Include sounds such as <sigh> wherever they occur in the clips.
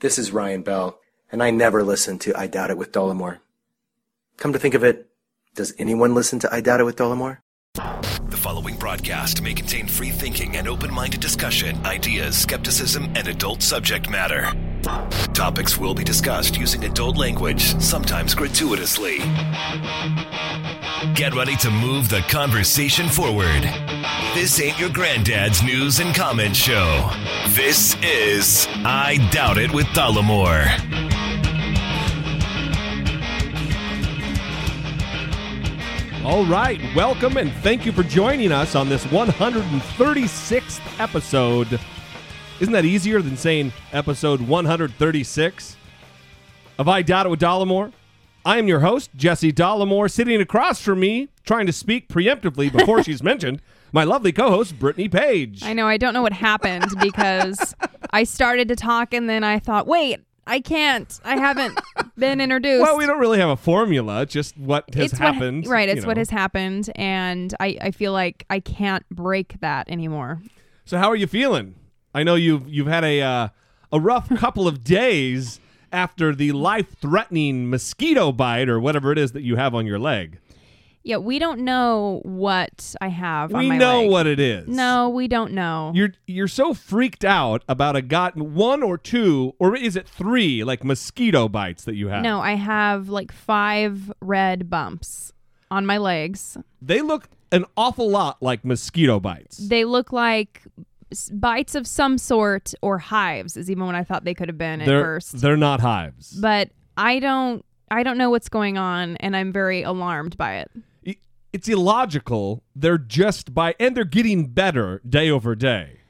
This is Ryan Bell, and I never listen to I Doubt It with Dollemore. Come to think of it, does anyone listen to I Doubt It with Dollemore? The following broadcast may contain free thinking and open minded discussion, ideas, skepticism, and adult subject matter. Topics will be discussed using adult language, sometimes gratuitously. Get ready to move the conversation forward. This ain't your granddad's news and comment show. This is I Doubt It with Dollemore. All right, welcome and thank you for joining us on this 136th episode. Isn't that easier than saying episode 136 of I Doubt It with Dollemore? I am your host, Jesse Dollemore, sitting across from me, trying to speak preemptively before <laughs> she's mentioned, my lovely co host, Brittany Page. I know. I don't know what happened because I started to talk and then I thought, wait, I can't. I haven't been introduced. Well, we don't really have a formula, just what has it's happened. What, right. It's what has happened. And I, I feel like I can't break that anymore. So how are you feeling? I know you've you've had a uh, a rough <laughs> couple of days after the life-threatening mosquito bite or whatever it is that you have on your leg. Yeah, we don't know what I have on we know leg. what it is. No, we don't know. You're you're so freaked out about a got one or two or is it three like mosquito bites that you have? no, I have like five red bumps on my legs. They look an awful lot like mosquito bites. They look like bites of some sort or hives, is even what I thought they could have been at they're first. they're not hives. but I don't I don't know what's going on and I'm very alarmed by it. It's illogical. They're just by and they're getting better day over day.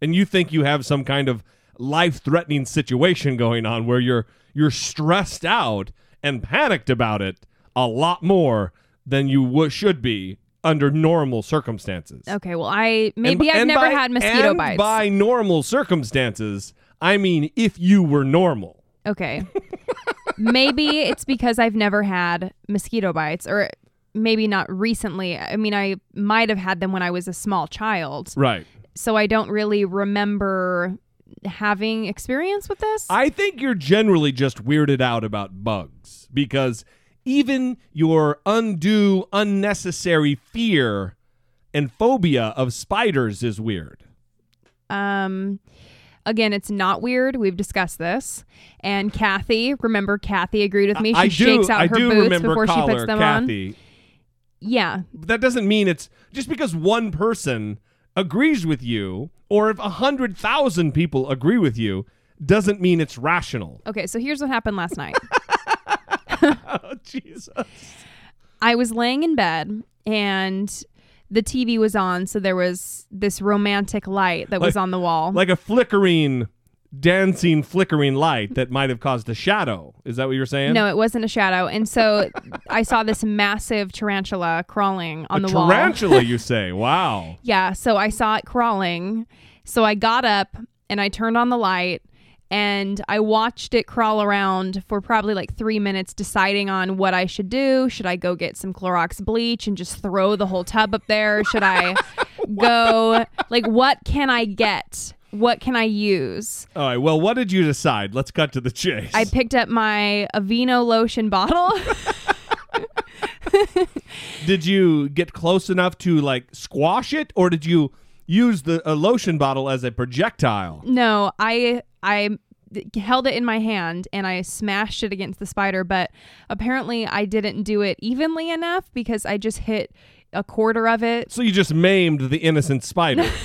And you think you have some kind of life-threatening situation going on where you're you're stressed out and panicked about it a lot more than you w- should be under normal circumstances. Okay, well I And maybe b- I've and never by- had mosquito and bites. By normal circumstances, I mean if you were normal. Okay. <laughs> maybe it's because I've never had mosquito bites or maybe not recently. I mean I might have had them when I was a small child. Right. So I don't really remember having experience with this. I think you're generally just weirded out about bugs because even your undue, unnecessary fear and phobia of spiders is weird. Um, again, it's not weird. We've discussed this. And Kathy, remember, Kathy agreed with me. She I do, shakes out I her do boots before she puts them on. Yeah, But that doesn't mean it's just because one person agrees with you, or if a hundred thousand people agree with you, doesn't mean it's rational. Okay, so here's what happened last night. <laughs> Oh, Jesus. I was laying in bed and the TV was on, so there was this romantic light that was Like- on the wall. Like a flickering, dancing, flickering light that might have caused a shadow. Is that what you're saying? no, it wasn't a shadow. And so I saw this massive tarantula crawling on a the wall. tarantula, you <laughs> say? Wow. Yeah, so I saw it crawling. So I got up and I turned on the light and I watched it crawl around for probably like three minutes, deciding on what I should do. Should I go get some Clorox bleach and just throw the whole tub up there? Should I <laughs> go, like, what can I get? What can I use? All right. Well, what did you decide? Let's cut to the chase. I picked up my Aveeno lotion bottle. <laughs> did you get close enough to like squash it, or did you use the a lotion bottle as a projectile? No, I I held it in my hand and I smashed it against the spider, but apparently I didn't do it evenly enough because I just hit a quarter of it. So you just maimed the innocent spider. <laughs>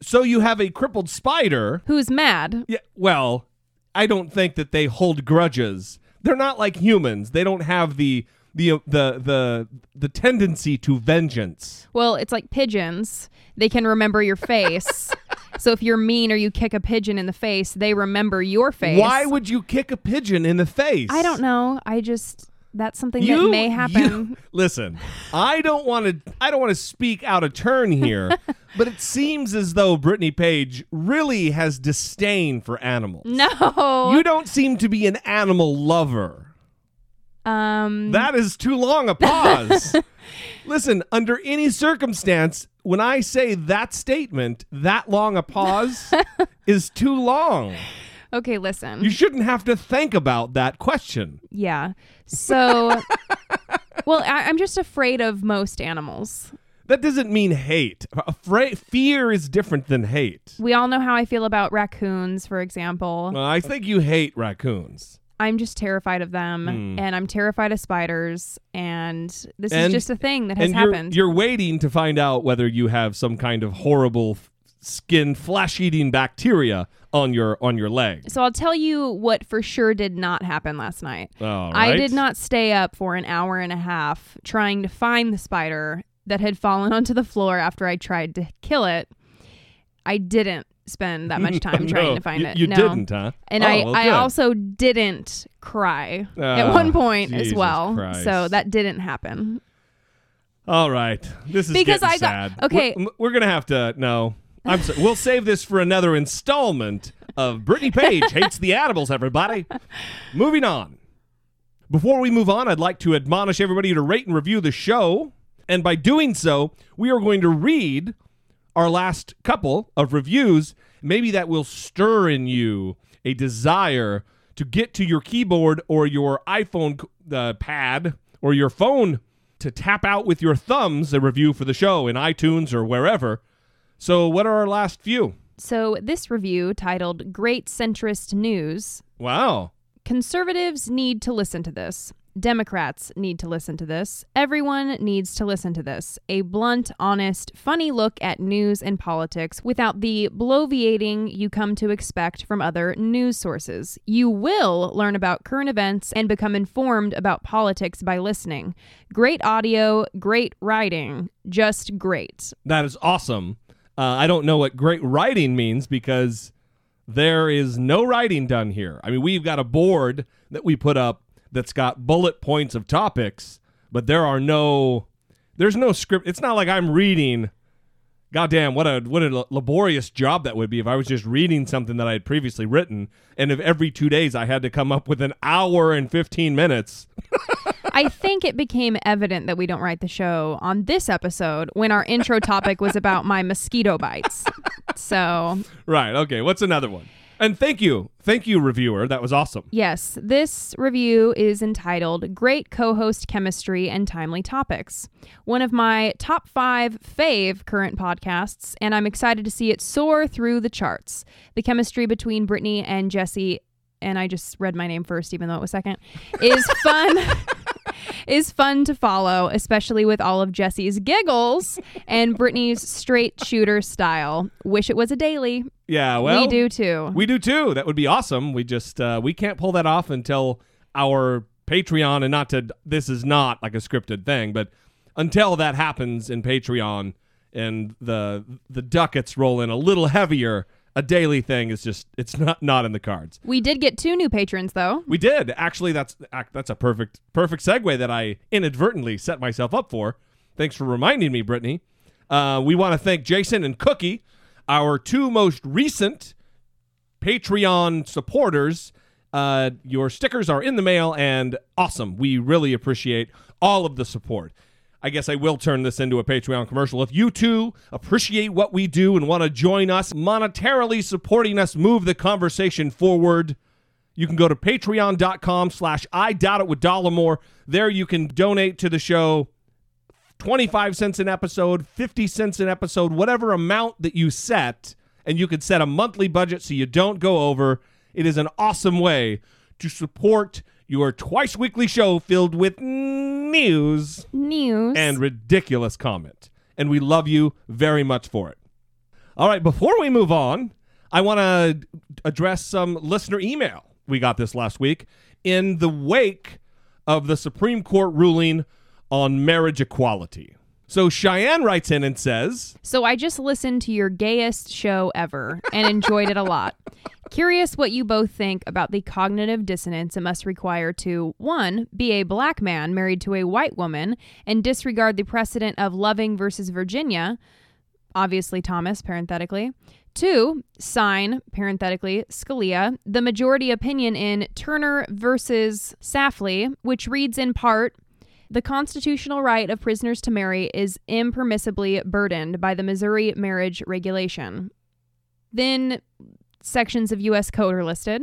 so you have a crippled spider. Who's mad? Yeah. Well, I don't think that they hold grudges. They're not like humans. They don't have the the the the the tendency to vengeance. Well, it's like pigeons. They can remember your face. <laughs> so if you're mean or you kick a pigeon in the face, they remember your face. Why would you kick a pigeon in the face? I don't know. I just that's something You that may happen. you- <laughs> listen, I don't want to. I don't want to speak out of turn here, <laughs> but it seems as though Brittany Page really has disdain for animals. no. You don't seem to be an animal lover. um That is too long a pause. <laughs> Listen, under any circumstance, when I say that statement, that long a pause is too long. Okay, listen. You shouldn't have to think about that question. yeah. So, <laughs> well, I, I'm just afraid of most animals. That doesn't mean hate. Afraid, fear is different than hate. We all know how I feel about raccoons, for example. Well, I think you hate raccoons. I'm just terrified of them, Hmm. and I'm terrified of spiders, and this And- is just a thing that has and you're, happened. you're waiting to find out whether you have some kind of horrible skin flesh-eating bacteria on your on your leg. so I'll tell you what for sure did not happen last night. All I did not stay up for an hour and a half trying to find the spider that had fallen <laughs> onto the floor after I tried to kill it. I didn't spend that much time <laughs> trying to find you, it. You no. didn't, huh? And Oh, I, well, I also didn't cry at ah, one point as well. Christ. So that didn't happen. All right, this is Because I got- sad. okay. we're, we're gonna have to. No, I'm. So, we'll save this for another installment of Brittany Page hates the animals. Everybody, moving on. Before we move on, I'd like to admonish everybody to rate and review the show, and by doing so, we are going to read our last couple of reviews. Maybe that will stir in you a desire to get to your keyboard or your iPhone uh, pad or your phone to tap out with your thumbs a review for the show in iTunes or wherever. So, what are our last few? So this review titled Great Centrist News Wow. Conservatives need to listen to this. Democrats need to listen to this. Everyone needs to listen to this. A blunt, honest, funny look at news and politics without the bloviating you come to expect from other news sources. You will learn about current events and become informed about politics by listening. Great audio, great writing, just great. That is awesome. Uh, I don't know what great writing means because there is no writing done here. I mean, we've got a board that we put up that's got bullet points of topics, but there are no, there's no script. It's not like I'm reading. Goddamn, what a what a laborious job that would be if I was just reading something that I had previously written, and if every two days I had to come up with an hour and fifteen minutes. <laughs> I think it became evident that we don't write the show on this episode when our intro topic was about my mosquito bites. So, Right. Okay. What's another one? And thank you, thank you, reviewer. That was awesome. yes, this review is entitled Great Co host Chemistry and Timely Topics. One of my top five fave current podcasts, and I'm excited to see it soar through the charts. The chemistry between Brittany and Jesse, and I just read my name first, even though it was second, is fun. <laughs> is fun to follow, especially with all of Jesse's giggles and Brittany's straight shooter style. Wish it was a daily. Yeah. Well, we do too. We do too. That would be awesome. We just uh, we can't pull that off until our Patreon, and not to this is not like a scripted thing, but until that happens in Patreon and the the ducats roll in a little heavier, a daily thing is just it's not not in the cards. we did get two new patrons though. We did actually. That's that's a perfect perfect segue that I inadvertently set myself up for. Thanks for reminding me, Brittany. Uh, we want to thank Jason and Cookie, our two most recent Patreon supporters. Uh, your stickers are in the mail and awesome. We really appreciate all of the support. I guess I will turn this into a Patreon commercial. If you too appreciate what we do and want to join us monetarily supporting us move the conversation forward, you can go to patreon.com slash I doubt it with Dollemore. There you can donate to the show 25 cents an episode, 50 cents an episode, whatever amount that you set, and you can set a monthly budget so you don't go over. It is an awesome way to support your twice weekly show filled with news News. and ridiculous comment. And we love you very much for it. All right, before we move on, I want to address some listener email we got this last week in the wake of the Supreme Court ruling on marriage equality. So Cheyenne writes in and says, So I just listened to your gayest show ever and enjoyed it a lot. Curious what you both think about the cognitive dissonance it must require to one, be a black man married to a white woman and disregard the precedent of Loving versus Virginia, obviously Thomas, parenthetically. Two, sign, parenthetically, Scalia, the majority opinion in Turner versus Safley, which reads in part the constitutional right of prisoners to marry is impermissibly burdened by the Missouri marriage regulation. Then sections of U.S. Code are listed.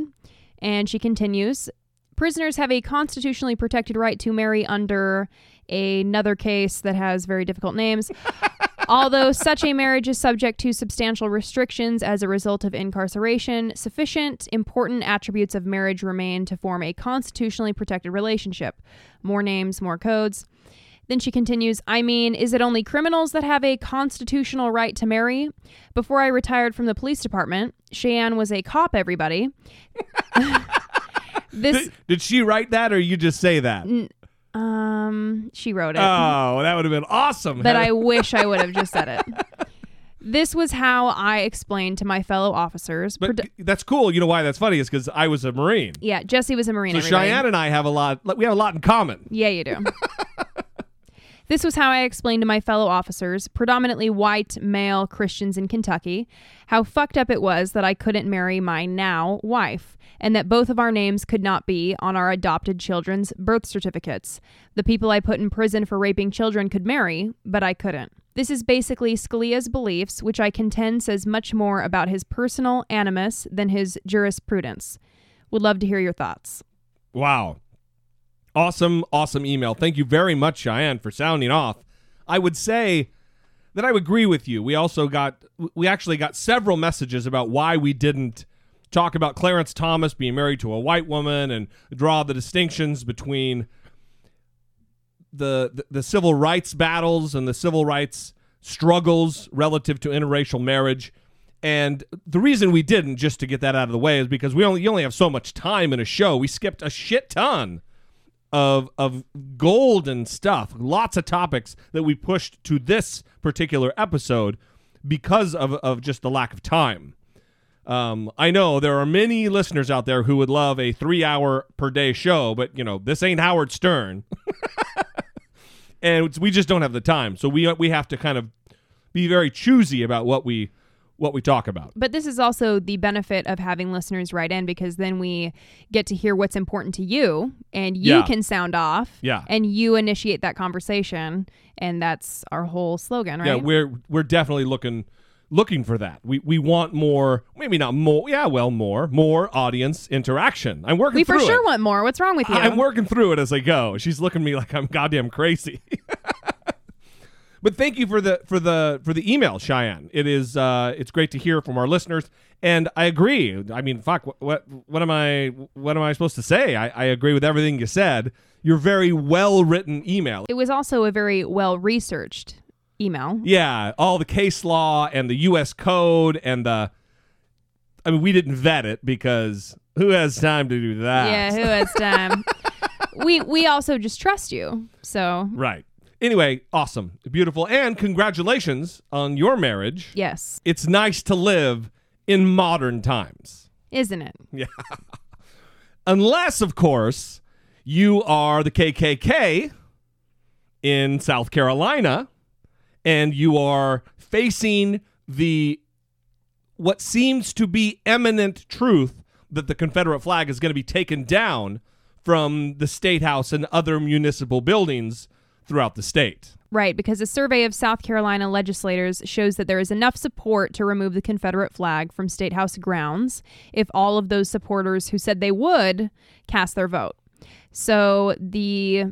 And she continues Prisoners have a constitutionally protected right to marry under another case that has very difficult names. <laughs> Although such a marriage is subject to substantial restrictions as a result of incarceration, sufficient important attributes of marriage remain to form a constitutionally protected relationship. More names, more codes. Then she continues, I mean, is it only criminals that have a constitutional right to marry? Before I retired from the police department, Cheyenne was a cop, everybody. <laughs> this, Did, did she write that, or you just say that? Um, she wrote it. Oh, that would have been awesome. but I <laughs> wish I would have just said it. This was how I explained to my fellow officers. But produ- that's cool. You know why that's funny is because I was a Marine. yeah, Jesse was a Marine. So everybody. Cheyenne and I have a lot. We have a lot in common. Yeah, you do. <laughs> this was how I explained to my fellow officers, predominantly white male Christians in Kentucky, how fucked up it was that I couldn't marry my now wife, and that both of our names could not be on our adopted children's birth certificates. The people I put in prison for raping children could marry, but I couldn't. This is basically Scalia's beliefs, which I contend says much more about his personal animus than his jurisprudence. Would love to hear your thoughts. Wow. Awesome, awesome email. Thank you very much, Cheyenne, for sounding off. I would say that I would agree with you. We also got, we actually got several messages about why we didn't talk about Clarence Thomas being married to a white woman and draw the distinctions between the, the, the civil rights battles and the civil rights struggles relative to interracial marriage. And the reason we didn't, just to get that out of the way, is because we only you only have so much time in a show. We skipped a shit ton of of golden stuff, lots of topics that we pushed to this particular episode because of of just the lack of time. Um, I know there are many listeners out there who would love a three hour per day show, but you know this ain't Howard Stern, <laughs> and we just don't have the time. So we we have to kind of be very choosy about what we what we talk about. But this is also the benefit of having listeners write in because then we get to hear what's important to you and you Yeah. can sound off Yeah. and you initiate that conversation and that's our whole slogan, right? Yeah, we're we're definitely looking looking for that. We we want more, maybe not more. Yeah, well, more more audience interaction. I'm working we for sure it. want more. What's wrong with you? I'm working through it as I go. She's looking at me like I'm goddamn crazy. <laughs> but thank you for the for the for the email, Cheyenne. It is uh it's great to hear from our listeners. And I agree. I mean, fuck. What what, what am I what am I supposed to say? I, I agree with everything you said. Your very well written email. it was also a very well researched email. Yeah, all the case law and the U.S. code and the. I mean, we didn't vet it because who has time to do that? Yeah, who has time? <laughs> we we also just trust you. So Right. Anyway, awesome, beautiful, and congratulations on your marriage. yes, It's nice to live in modern times. isn't it? Yeah. <laughs> Unless, of course, you are the KKK in South Carolina and you are facing the what seems to be eminent truth that the Confederate flag is going to be taken down from the state house and other municipal buildings throughout the state. Right, because a survey of South Carolina legislators shows that there is enough support to remove the Confederate flag from State House grounds if all of those supporters who said they would cast their vote. So the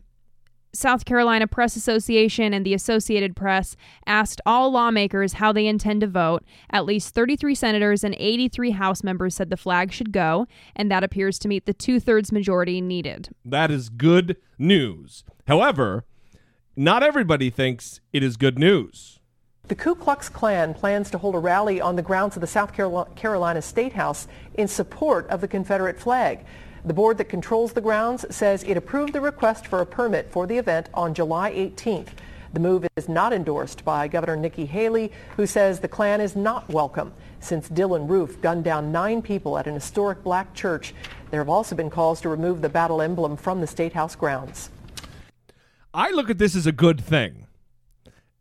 South Carolina Press Association and the Associated Press asked all lawmakers how they intend to vote. At least 33 senators and 83 House members said the flag should go, and that appears to meet the two thirds majority needed. That is good news. However, not everybody thinks it is good news. The Ku Klux Klan plans to hold a rally on the grounds of the South Carolina State House in support of the Confederate flag. The board that controls the grounds says it approved the request for a permit for the event on July 18th. The move is not endorsed by Governor Nikki Haley, who says the Klan is not welcome. Since Dylann Roof gunned down nine people at an historic black church, there have also been calls to remove the battle emblem from the State House grounds. I look at this as a good thing.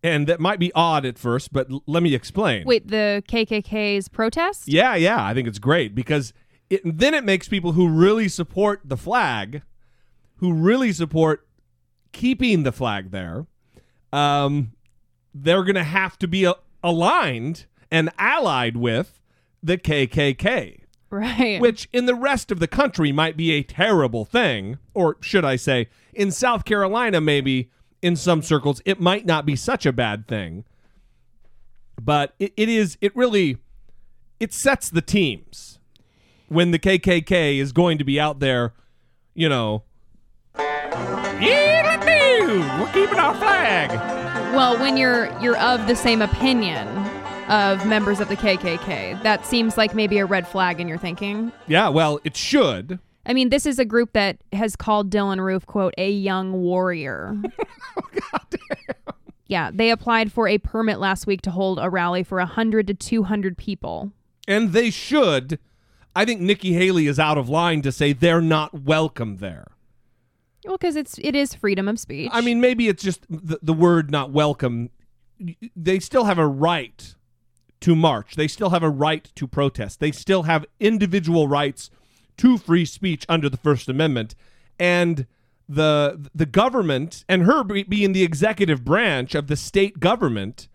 And that might be odd at first, but l- let me explain. Wait, the KKK's protest? Yeah, yeah, I think it's great because it, then it makes people who really support the flag, who really support keeping the flag there, um, they're going to have to be a- aligned and allied with the KKK. <laughs> Right. which in the rest of the country might be a terrible thing, or should I say, in South Carolina, maybe in some circles, it might not be such a bad thing. But it, it is, it really, it sets the teams when the KKK is going to be out there, you know, yeah. We're keeping our flag. Well, when you're you're of the same opinion of members of the KKK, that seems like maybe a red flag in your thinking. Yeah, well, it should. I mean, this is a group that has called Dylann Roof, quote, a young warrior. <laughs> Oh God. Yeah, they applied for a permit last week to hold a rally for 100 to 200 people. And they should. I think Nikki Haley is out of line to say they're not welcome there. Well, because it's it is freedom of speech. I mean, maybe it's just the, the word not welcome. They still have a right to march. They still have a right to protest. They still have individual rights to free speech under the First Amendment. And the the government and her being the executive branch of the state government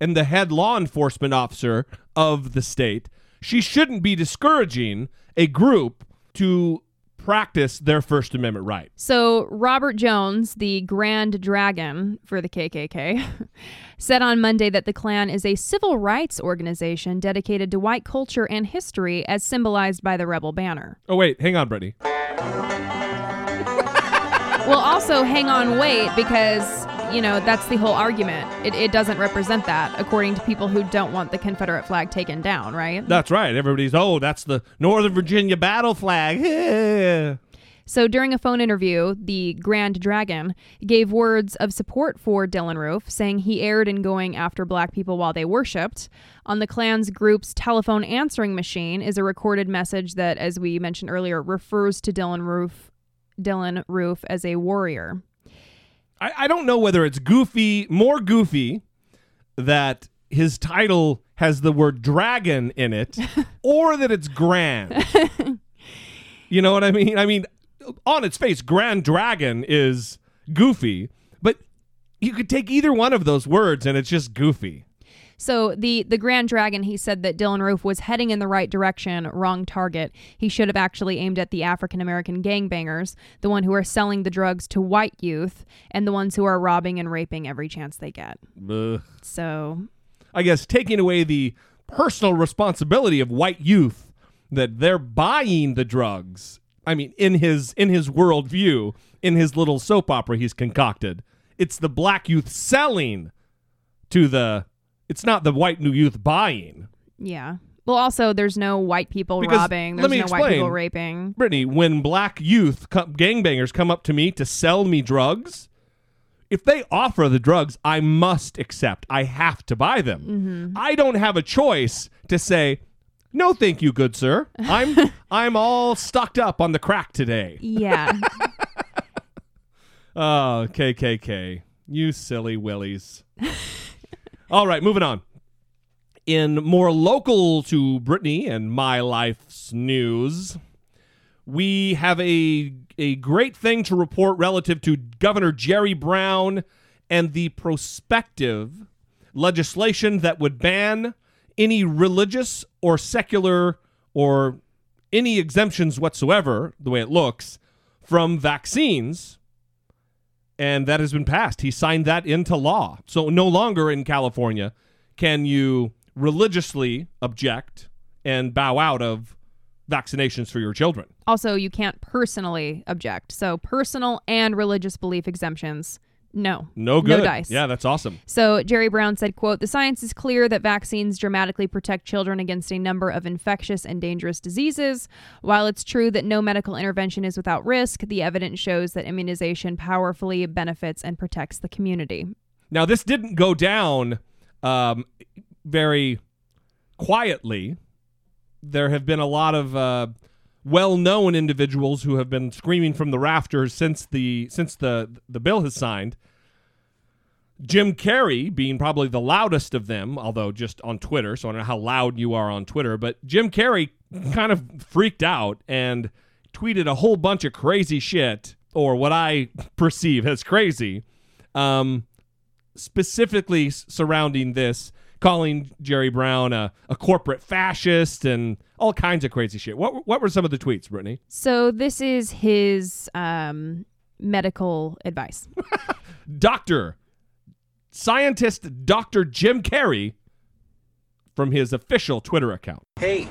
and the head law enforcement officer of the state, she shouldn't be discouraging a group to practice their First Amendment right. So, Robert Jones, the Grand Dragon for the KKK, <laughs> said on Monday that the Klan is a civil rights organization dedicated to white culture and history as symbolized by the rebel banner. Oh wait, hang on, Brittany. Well, also, hang on, wait, because, you know, that's the whole argument. It, it doesn't represent that, according to people who don't want the Confederate flag taken down, right? That's right. Everybody's oh, that's the Northern Virginia battle flag. <laughs> So during a phone interview, the Grand Dragon gave words of support for Dylann Roof, saying he erred in going after black people while they worshipped. On the Klan's group's telephone answering machine is a recorded message that, as we mentioned earlier, refers to Dylann Roof Dylann Roof as a warrior. I, I don't know whether it's goofy, more goofy, that his title has the word dragon in it, <laughs> or that it's grand. you know what I mean? I mean, on its face, Grand Dragon is goofy, but you could take either one of those words and it's just goofy. So the the Grand Dragon, he said that Dylann Roof was heading in the right direction, wrong target. He should have actually aimed at the African American gangbangers, the one who are selling the drugs to white youth, and the ones who are robbing and raping every chance they get. Ugh. So I guess taking away the personal responsibility of white youth that they're buying the drugs. I mean, in his in his worldview, in his little soap opera he's concocted, it's the black youth selling to the. It's not the white new youth buying. yeah. Well, also there's no white people Because, robbing. let me no white explain. people raping. Brittany, when black youth co- gangbangers come up to me to sell me drugs, if they offer the drugs, I must accept. I have to buy them. Mm-hmm. I don't have a choice to say, "No, thank you, good sir. I'm <laughs> I'm all stocked up on the crack today." Yeah. <laughs> Oh, KKK, you silly willies. <laughs> all right, moving on. In more local to Brittany and my life's news, we have a a great thing to report relative to Governor Jerry Brown and the prospective legislation that would ban any religious or secular or any exemptions whatsoever, the way it looks, from vaccines. And that has been passed. He signed that into law. So no longer in California can you religiously object and bow out of vaccinations for your children. also, you can't personally object. So personal and religious belief exemptions, no. No good. No dice. Yeah, that's awesome. So Jerry Brown said, quote, the science is clear that vaccines dramatically protect children against a number of infectious and dangerous diseases. While it's true that no medical intervention is without risk, the evidence shows that immunization powerfully benefits and protects the community. Now, this didn't go down um, very quietly. There have been a lot of uh, well-known individuals who have been screaming from the rafters since the since the the bill has signed. Jim Carrey being probably the loudest of them, although just on Twitter, so I don't know how loud you are on Twitter, but Jim Carrey kind of freaked out and tweeted a whole bunch of crazy shit, or what I <laughs> perceive as crazy, um, specifically surrounding this calling Jerry Brown a, a corporate fascist and all kinds of crazy shit. What what were some of the tweets, Brittany? So this is his um, medical advice. <laughs> Doctor, scientist Dr. Jim Carrey from his official Twitter account. Hey,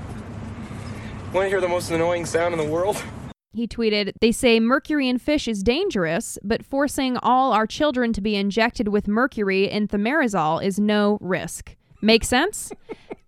want to hear the most annoying sound in the world? He tweeted, They say mercury in fish is dangerous, but forcing all our children to be injected with mercury in thimerosal is no risk. Make sense?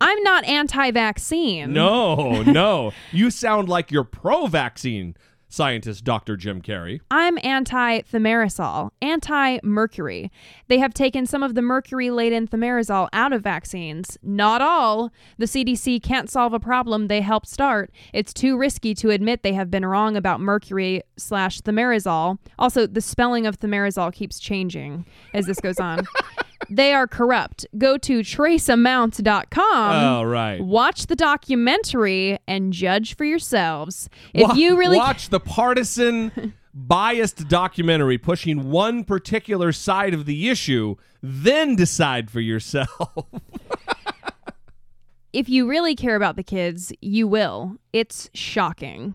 I'm not anti vaccine. No, no. you sound like you're pro vaccine scientist Dr. Jim Carrey. I'm anti thimerosal, anti mercury. They have taken some of the mercury laden thimerosal out of vaccines. Not all. The CDC can't solve a problem they helped start. It's too risky to admit they have been wrong about mercury slash thimerosal. Also, the spelling of thimerosal keeps changing as this goes on. <laughs> they are corrupt. Go to traceamounts.com. Oh, right. Watch the documentary and judge for yourselves. If Wa- you really watch the partisan biased documentary pushing one particular side of the issue, then decide for yourself. <laughs> if you really care about the kids, you will. It's shocking.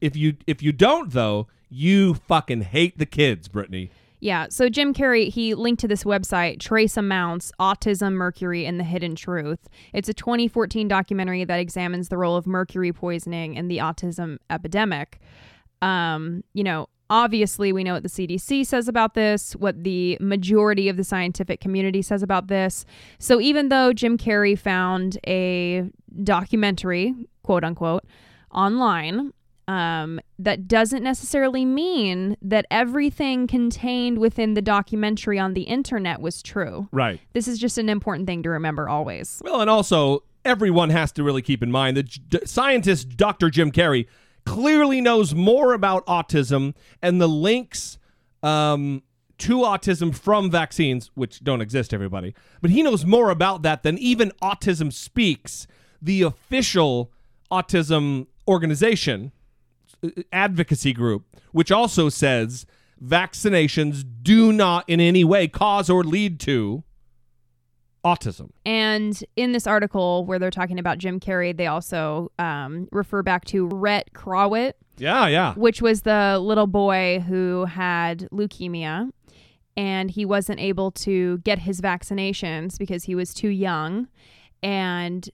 if you if you don't though, you fucking hate the kids, Brittany. Yeah, so Jim Carrey, he linked to this website, Trace Amounts Autism, Mercury, and the Hidden Truth. It's a 2014 documentary that examines the role of mercury poisoning in the autism epidemic. Um, you know, obviously, we know what the CDC says about this, what the majority of the scientific community says about this. So even though Jim Carrey found a documentary, quote unquote, online, um, that doesn't necessarily mean that everything contained within the documentary on the internet was true. Right. This is just an important thing to remember always. Well, and also everyone has to really keep in mind that d- scientist Dr. Jim Carrey clearly knows more about autism and the links um, to autism from vaccines, which don't exist, everybody. But he knows more about that than even Autism Speaks, the official autism organization advocacy group, which also says vaccinations do not in any way cause or lead to autism. And in this article where they're talking about Jim Carrey, they also um, refer back to Rhett Krawitt, Yeah, yeah. which was the little boy who had leukemia and he wasn't able to get his vaccinations because he was too young and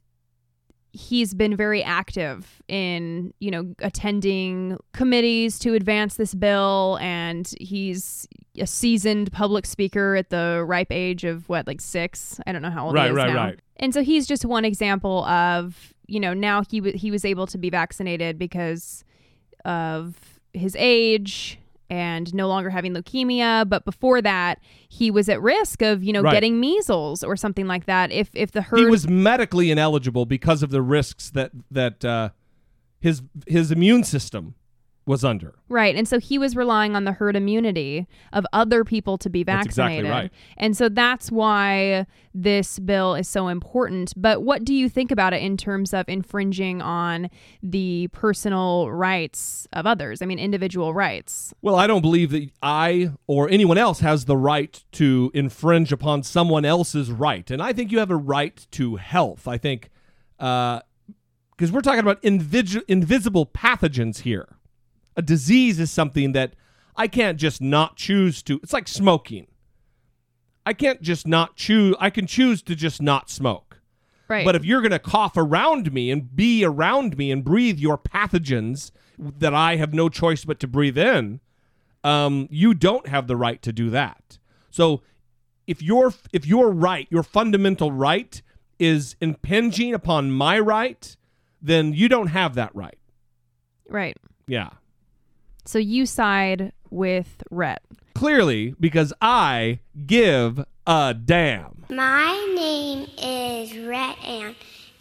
he's been very active in you know attending committees to advance this bill and he's a seasoned public speaker at the ripe age of what like six i don't know how old Right, he is right, now. right. and so he's just one example of you know now he w- he was able to be vaccinated because of his age and no longer having leukemia but before that he was at risk of you know Right. getting measles or something like that if if the herd He was medically ineligible because of the risks that that uh, his his immune system was under. right and so he was relying on the herd immunity of other people to be That's exactly vaccinated right. and so that's why this bill is so important but what do you think about it in terms of infringing on the personal rights of others i mean individual rights Well, I don't believe that I or anyone else has the right to infringe upon someone else's right, and I think you have a right to health. I think uh, because we're talking about invisi- invisible pathogens here. A disease is something that I can't just not choose to. It's like smoking. I can't just not choose. I can choose to just not smoke. right But if you're going to cough around me and be around me and breathe your pathogens that I have no choice but to breathe in, um, you don't have the right to do that. So if your if your right, your fundamental right, is impinging upon my right, then you don't have that right. right Yeah. So you side with Rhett. Clearly, because I give a damn. My name is Rhett and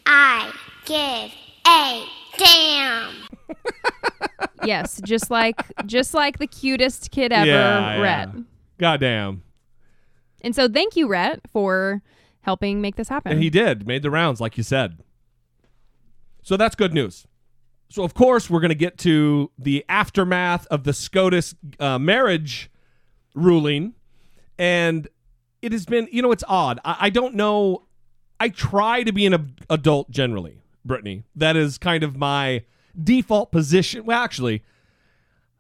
I give a damn. <laughs> Yes, just like just like the cutest kid ever, yeah, Rhett. yeah. Goddamn. And so thank you, Rhett, for helping make this happen. And he did, made the rounds, like you said. So that's good news. So, of course, we're going to get to the aftermath of the SCOTUS uh, marriage ruling. And it has been, you know, it's odd. I, I don't know I try to be an ab- adult generally, Brittany. That is kind of my default position. Well, actually,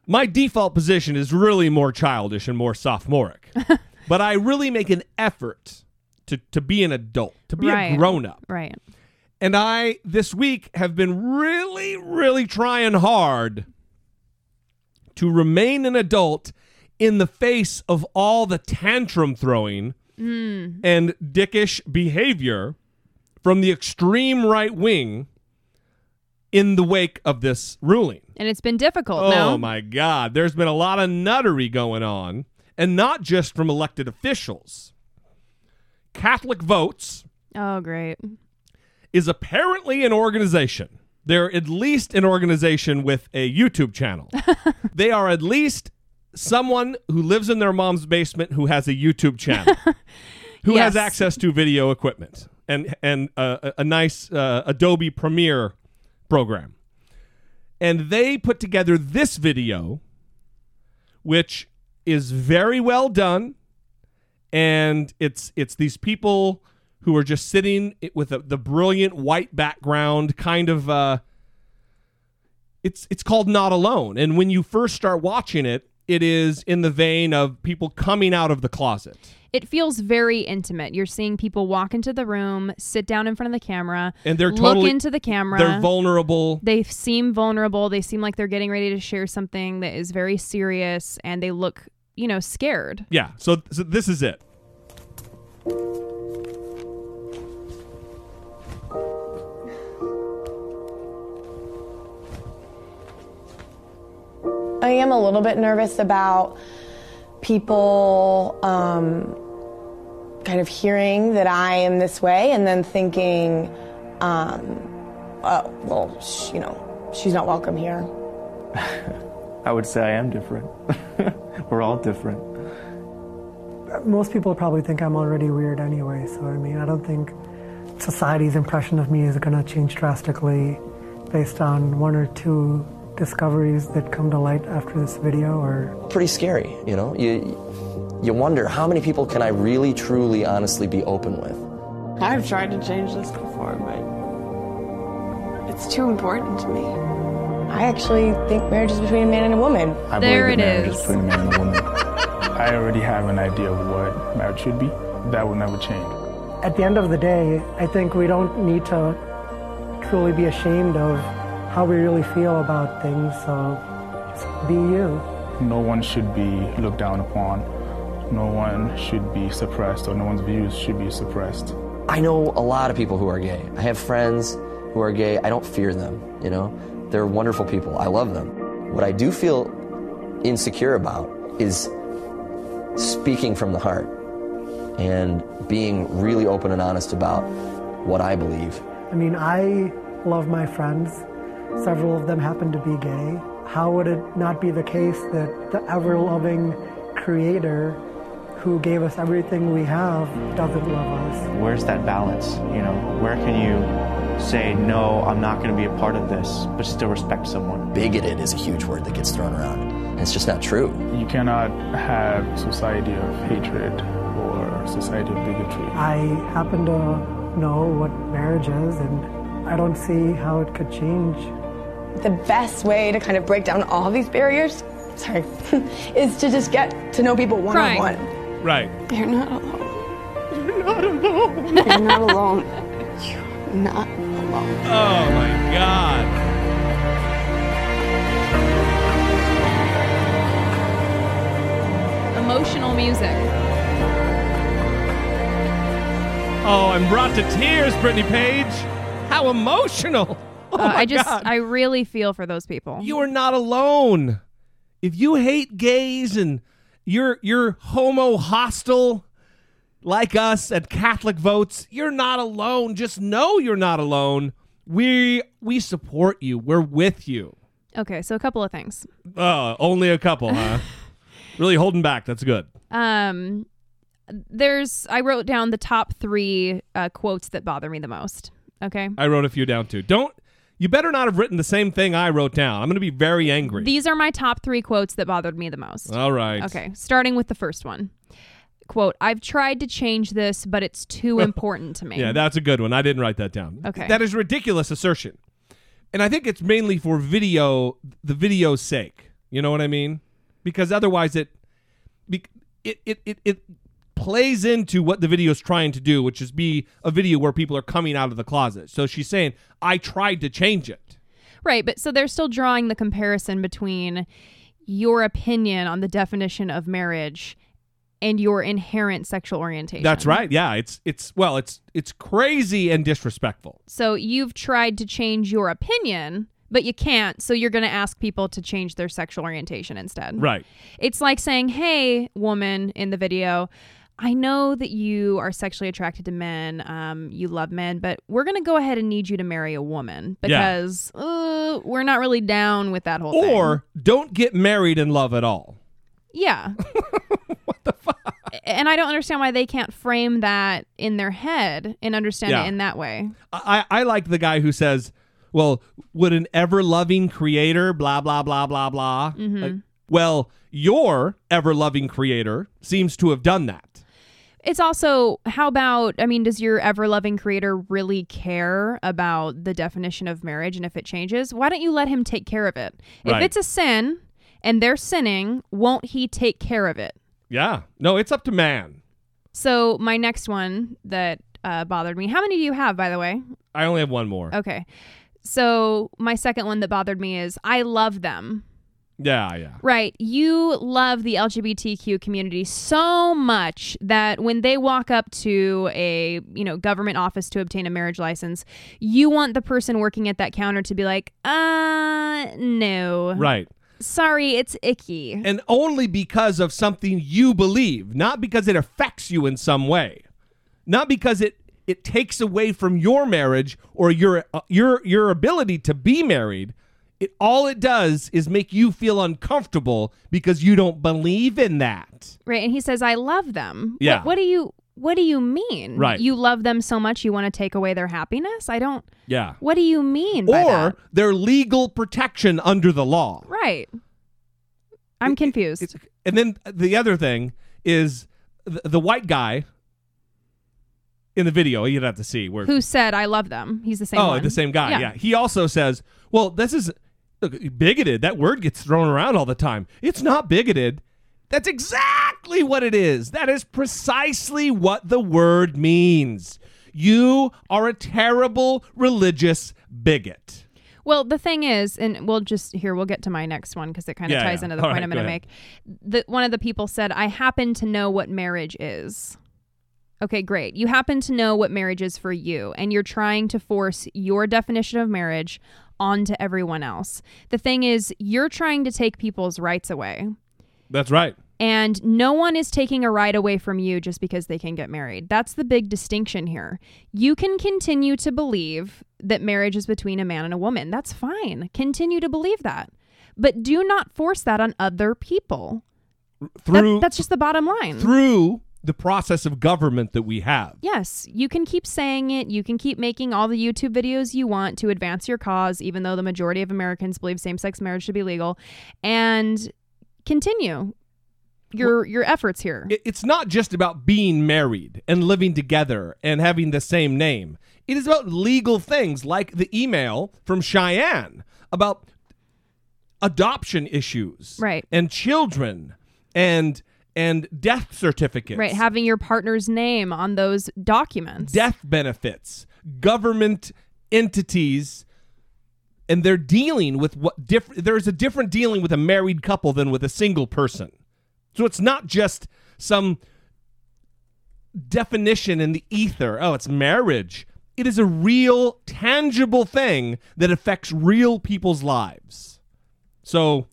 my default position is really more childish and more sophomoric. <laughs> but I really make an effort to to be an adult, to be a grown up. Right. And I this week have been really really trying hard to remain an adult in the face of all the tantrum throwing hmm. and dickish behavior from the extreme right wing in the wake of this ruling. And it's been difficult. Oh no? my God. There's been a lot of nuttery going on, and not just from elected officials. Catholic Votes Oh, great. Is apparently an organization. They're at least an organization with a YouTube channel. <laughs> they are at least someone who lives in their mom's basement who has a YouTube channel, who has access to video equipment and and uh, a, a nice uh, Adobe Premiere program. And they put together this video, which is very well done and it's it's these people who are just sitting with a, the brilliant white background kind of uh it's it's called not alone and when you first start watching it it is in the vein of people coming out of the closet It feels very intimate. You're seeing people walk into the room, sit down in front of the camera, and they're look into the camera. they're vulnerable they seem vulnerable. They seem like they're getting ready to share something that is very serious, and they look, you know, scared. yeah so, so this is it I am a little bit nervous about people um, kind of hearing that I am this way and then thinking, um, oh, well, sh- you know, she's not welcome here. <laughs> I would say I am different. <laughs> We're all different. most people probably think I'm already weird anyway, so I mean, I don't think society's impression of me is going to change drastically based on one or two discoveries that come to light after this video are pretty scary, you know? You you wonder how many people can I really truly honestly be open with? I've tried to change this before, but it's too important to me. I actually think marriage is between a man and a woman. I There believe it that marriage is. is between a man and a woman. <laughs> I already have an idea of what marriage should be. That will never change. at the end of the day, I think we don't need to truly be ashamed of how we really feel about things, so be you. No one should be looked down upon. No one should be suppressed, or no one's views should be suppressed. I know a lot of people who are gay. I have friends who are gay. I don't fear them, you know? They're wonderful people. I love them. What I do feel insecure about is speaking from the heart and being really open and honest about what I believe. I mean, I love my friends. Several of them happen to be gay. How would it not be the case that the ever loving creator who gave us everything we have doesn't love us? Where's that balance? You know, where can you say, no, I'm not going to be a part of this, but still respect someone? Bigoted is a huge word that gets thrown around. It's just not true. You cannot have a society of hatred or a society of bigotry. I happen to know what marriage is, and I don't see how it could change. The best way to kind of break down all these barriers, sorry, <laughs> is to just get to know people one on one. right You're not alone. you're not alone You're not alone. You're not alone. oh my god Emotional music. oh i'm brought to tears brittany page how emotional <laughs> oh Uh, I just, God. I really feel for those people. You are not alone. If you hate gays and you're you're homo hostile like us at Catholic Votes, you're not alone. Just know you're not alone. We we support you. We're with you. Okay, so a couple of things. Uh, only a couple, huh? <laughs> really holding back. That's good. Um, there's, I wrote down the top three uh, quotes that bother me the most. Okay. I wrote a few down too. Don't you better not have written the same thing I wrote down. I'm going to be very angry. These are my top three quotes that bothered me the most. All right. Okay, starting with the first one. quote, I've tried to change this, but it's too <laughs> important to me. Yeah, that's a good one. I didn't write that down. Okay. That is a ridiculous assertion. And I think it's mainly for video, the video's sake. You know what I mean? Because otherwise it, it, it, it, it plays into what the video is trying to do, which is be a video where people are coming out of the closet. So she's saying, I tried to change it. Right, but so they're still drawing the comparison between your opinion on the definition of marriage and your inherent sexual orientation. That's right. Yeah, it's it's well, it's it's crazy and disrespectful. So you've tried to change your opinion, but you can't. So you're going to ask people to change their sexual orientation instead. Right. It's like saying, "Hey, woman in the video, I know that you are sexually attracted to men. Um, you love men, but we're going to go ahead and need you to marry a woman Yeah. because uh, we're not really down with that whole thing." Or don't get married and love at all. Yeah. <laughs> what the fuck? And I don't understand why they can't frame that in their head and understand Yeah. it in that way. I, I like the guy who says, well, would an ever loving creator, blah, blah, blah, blah, blah. Mhm. Like, well, your ever loving creator seems to have done that. It's also how about I mean, does your ever loving creator really care about the definition of marriage and if it changes? Why don't you let him take care of it? Right. If it's a sin and they're sinning, won't he take care of it? Yeah. No, it's up to man. So my next one that uh, bothered me. How many do you have, by the way? I only have one more. Okay. So my second one that bothered me is I love them. Yeah, yeah. Right. You love the LGBTQ community so much that when they walk up to a, you know, government office to obtain a marriage license, you want the person working at that counter to be like, "Uh, no." Right. Sorry, it's icky. And only because of something you believe, not because it affects you in some way. Not because it it takes away from your marriage or your uh, your your ability to be married. It all it does is make you feel uncomfortable because you don't believe in that. Right. And he says, "I love them." Yeah. What, do you what do you mean? Right. You love them so much you want to take away their happiness? I don't Yeah. What do you mean by Or their legal protection under the law. Right. I'm confused. And then the other thing is the, the white guy in the video, you'd have to see where Who said I love them? He's the same oh, one. the same guy. Yeah. He also says, well, this is look, bigoted. That word gets thrown around all the time. It's not bigoted. That's exactly what it is. That is precisely what the word means. You are a terrible religious bigot. Well, the thing is, and we'll just here we'll get to my next one because it kind of Yeah, ties yeah. into the All point right, I'm going to make. The, one of the people said, "I happen to know what marriage is." Okay, great. You happen to know what marriage is for you, and you're trying to force your definition of marriage onto everyone else. The thing is, you're trying to take people's rights away. That's right. And no one is taking a right away from you just because they can get married. That's the big distinction here. You can continue to believe that marriage is between a man and a woman. That's fine. Continue to believe that. But do not force that on other people. That- Through that's just the bottom line. through the process of government that we have. Yes, you can keep saying it. You can keep making all the YouTube videos you want to advance your cause, even though the majority of Americans believe same sex marriage should be legal, and continue your your efforts here. It's not just about being married and living together and having the same name. It is about legal things like the email from Cheyenne about adoption issues, Right. And children and and death certificates, Right, having your partner's name on those documents. death benefits, government entities, and they're dealing with what different. There's a different dealing with a married couple than with a single person. So it's not just some definition in the ether. Oh, it's marriage. It is a real, tangible thing that affects real people's lives. So,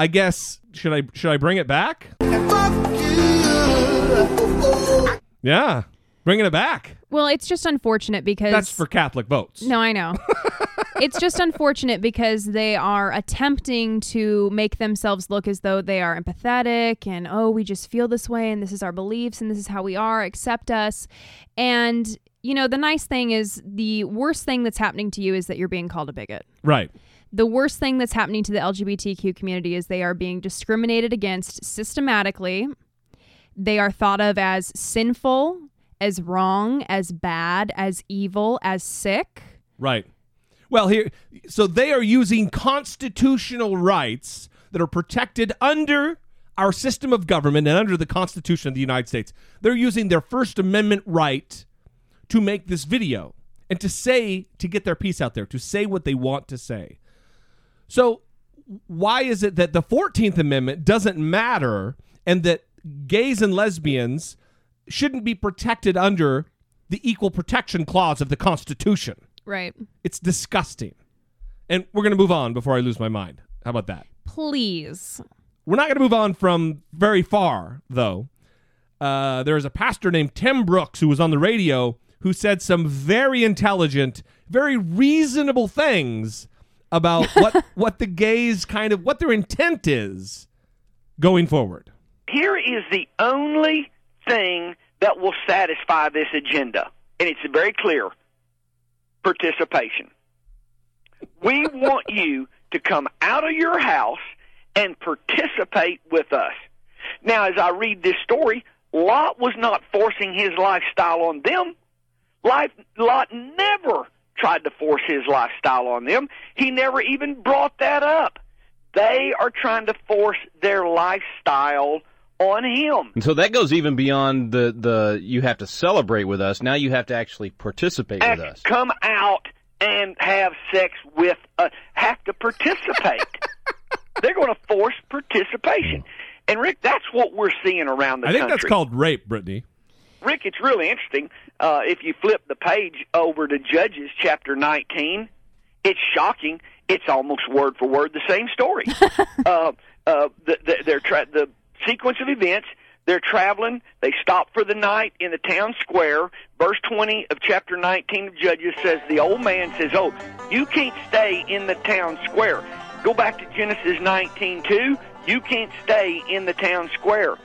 I guess should I should I bring it back? Yeah, bringing it back. Well, it's just unfortunate because That's for Catholic votes. No, I know. <laughs> it's just unfortunate because they are attempting to make themselves look as though they are empathetic and oh, we just feel this way and this is our beliefs and this is how we are, accept us. And you know, the nice thing is the worst thing that's happening to you is that you're being called a bigot. Right. The worst thing that's happening to the LGBTQ community is they are being discriminated against systematically they are thought of as sinful, as wrong, as bad, as evil, as sick. Right. Well, here, so they are using constitutional rights that are protected under our system of government and under the Constitution of the United States. They're using their First Amendment right to make this video and to say, to get their piece out there, to say what they want to say. So, why is it that the 14th Amendment doesn't matter and that gays and lesbians shouldn't be protected under the Equal Protection Clause of the Constitution? Right. It's disgusting. And we're going to move on before I lose my mind. How about that? Please. We're not going to move on from very far, though. Uh, there is a pastor named Tim Brooks who was on the radio who said some very intelligent, very reasonable things about <laughs> what what the gays kind of what their intent is going forward. Here is the only thing that will satisfy this agenda, and it's very clear participation. We want you to come out of your house and participate with us. Now, as I read this story, Lot was not forcing his lifestyle on them. Life, Lot never tried to force his lifestyle on them. He never even brought that up. They are trying to force their lifestyle on him. And so that goes even beyond the, the you have to celebrate with us. Now you have to actually participate with us. Come out and have sex with us. Have to participate. <laughs> They're going to force participation. Mm. And Rick, that's what we're seeing around the country. I think country. that's called rape, Brittany. Rick, it's really interesting. Uh, if you flip the page over to Judges chapter 19, it's shocking. It's almost word for word the same story. <laughs> uh, uh, the, the, they're tra- the sequence of events. They're traveling. They stop for the night in the town square. Verse 20 of chapter 19 of Judges says, The old man says, Oh, you can't stay in the town square. Go back to Genesis 19:2. You can't stay in the town square.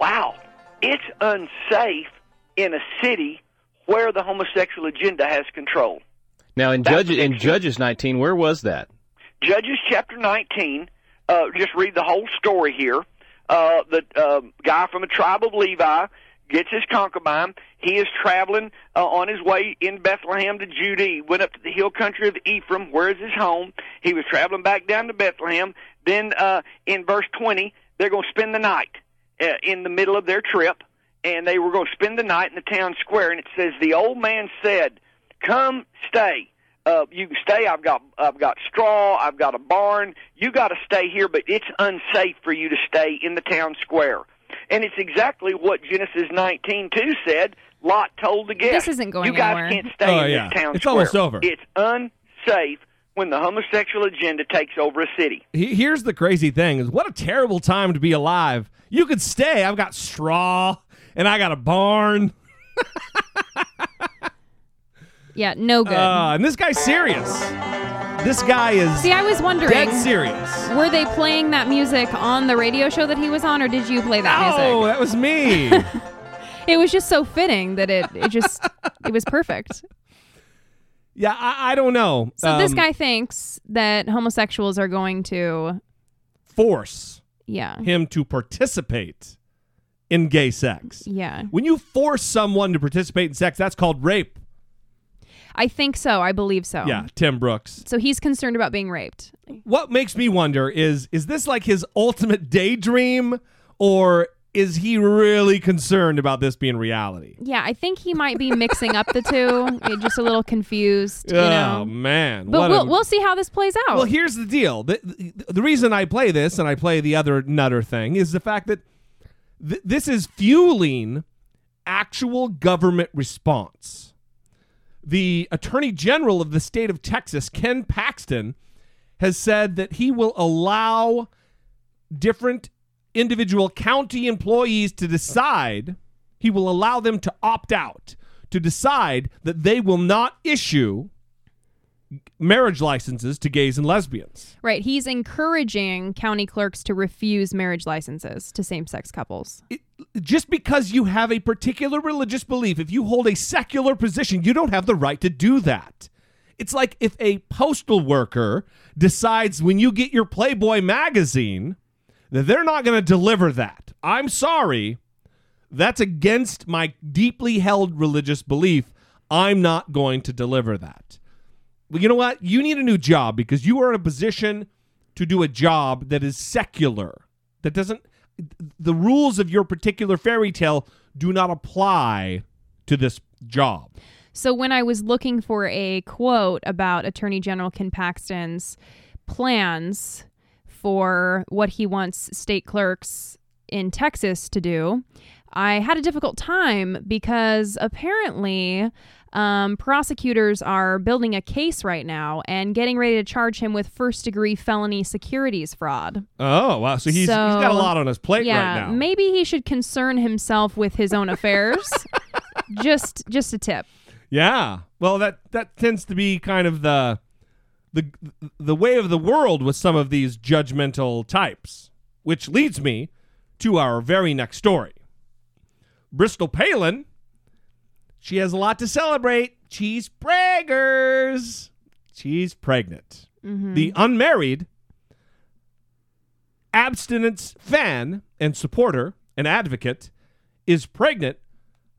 Wow, it's unsafe in a city where the homosexual agenda has control. Now in That's Judges in Judges 19, where was that? Judges chapter 19. Uh, just read the whole story here. Uh, the uh, guy from the tribe of Levi gets his concubine. He is traveling uh, on his way in Bethlehem to Judah. He went up to the hill country of Ephraim, where is his home. He was traveling back down to Bethlehem. Then uh, in verse 20, they're going to spend the night uh, in the middle of their trip, and they were going to spend the night in the town square. And it says the old man said, "Come stay." uh, you can stay. I've got I've got straw. I've got a barn. You got to stay here, but it's unsafe for you to stay in the town square. And it's exactly what Genesis 19:2 said. Lot told the guest, This isn't going You guys anywhere." can't stay Oh, in yeah. this town It's square. It's almost over. It's unsafe when the homosexual agenda takes over a city. Here's the crazy thing: is what a terrible time to be alive. You could stay. I've got straw and I got a barn. Yeah, no good. Uh, and this guy's serious. This guy is See, I was wondering, dead serious. were they playing that music on the radio show that he was on, or did you play that Oh, music? Oh, that was me. <laughs> It was just so fitting that it it just it was perfect. yeah, I, I don't know. So this Um, guy thinks that homosexuals are going to force yeah him to participate in gay sex. yeah. When you force someone to participate in sex, that's called rape. I think so. I believe so. Yeah, Tim Brooks. So he's concerned about being raped. What makes me wonder is is this like his ultimate daydream or is he really concerned about this being reality? Yeah, I think he might be mixing up the two. <laughs> Just a little confused, you oh know. man. But we'll a- we'll see how this plays out. Well, here's the deal. The, the, the reason I play this and I play the other nutter thing is the fact that th- this is fueling actual government response. The Attorney General of the state of Texas, Ken Paxton, has said that he will allow different individual county employees to decide, he will allow them to opt out, to decide that they will not issue marriage licenses to gays and lesbians. right, he's encouraging county clerks to refuse marriage licenses to same-sex couples. Just because you have a particular religious belief, if you hold a secular position, you don't have the right to do that. It's like if a postal worker decides when you get your Playboy magazine that they're not going to deliver that. I'm sorry, That's against my deeply held religious belief. I'm not going to deliver that. Well, you know what? You need a new job because you are in a position to do a job that is secular. That doesn't the rules of your particular fairy tale do not apply to this job. So when I was looking for a quote about Attorney General Ken Paxton's plans for what he wants state clerks in Texas to do, I had a difficult time because apparently um, prosecutors are building a case right now and getting ready to charge him with first degree felony securities fraud. Oh, wow. So he's, he's got a lot on his plate yeah, right now. Maybe he should concern himself with his own affairs. <laughs> just just a tip. Yeah. Well, that that tends to be kind of the the the way of the world with some of these judgmental types, which leads me to our very next story. Bristol Palin, she has a lot to celebrate. She's braggers. She's pregnant. Mhm. The unmarried abstinence fan and supporter and advocate is pregnant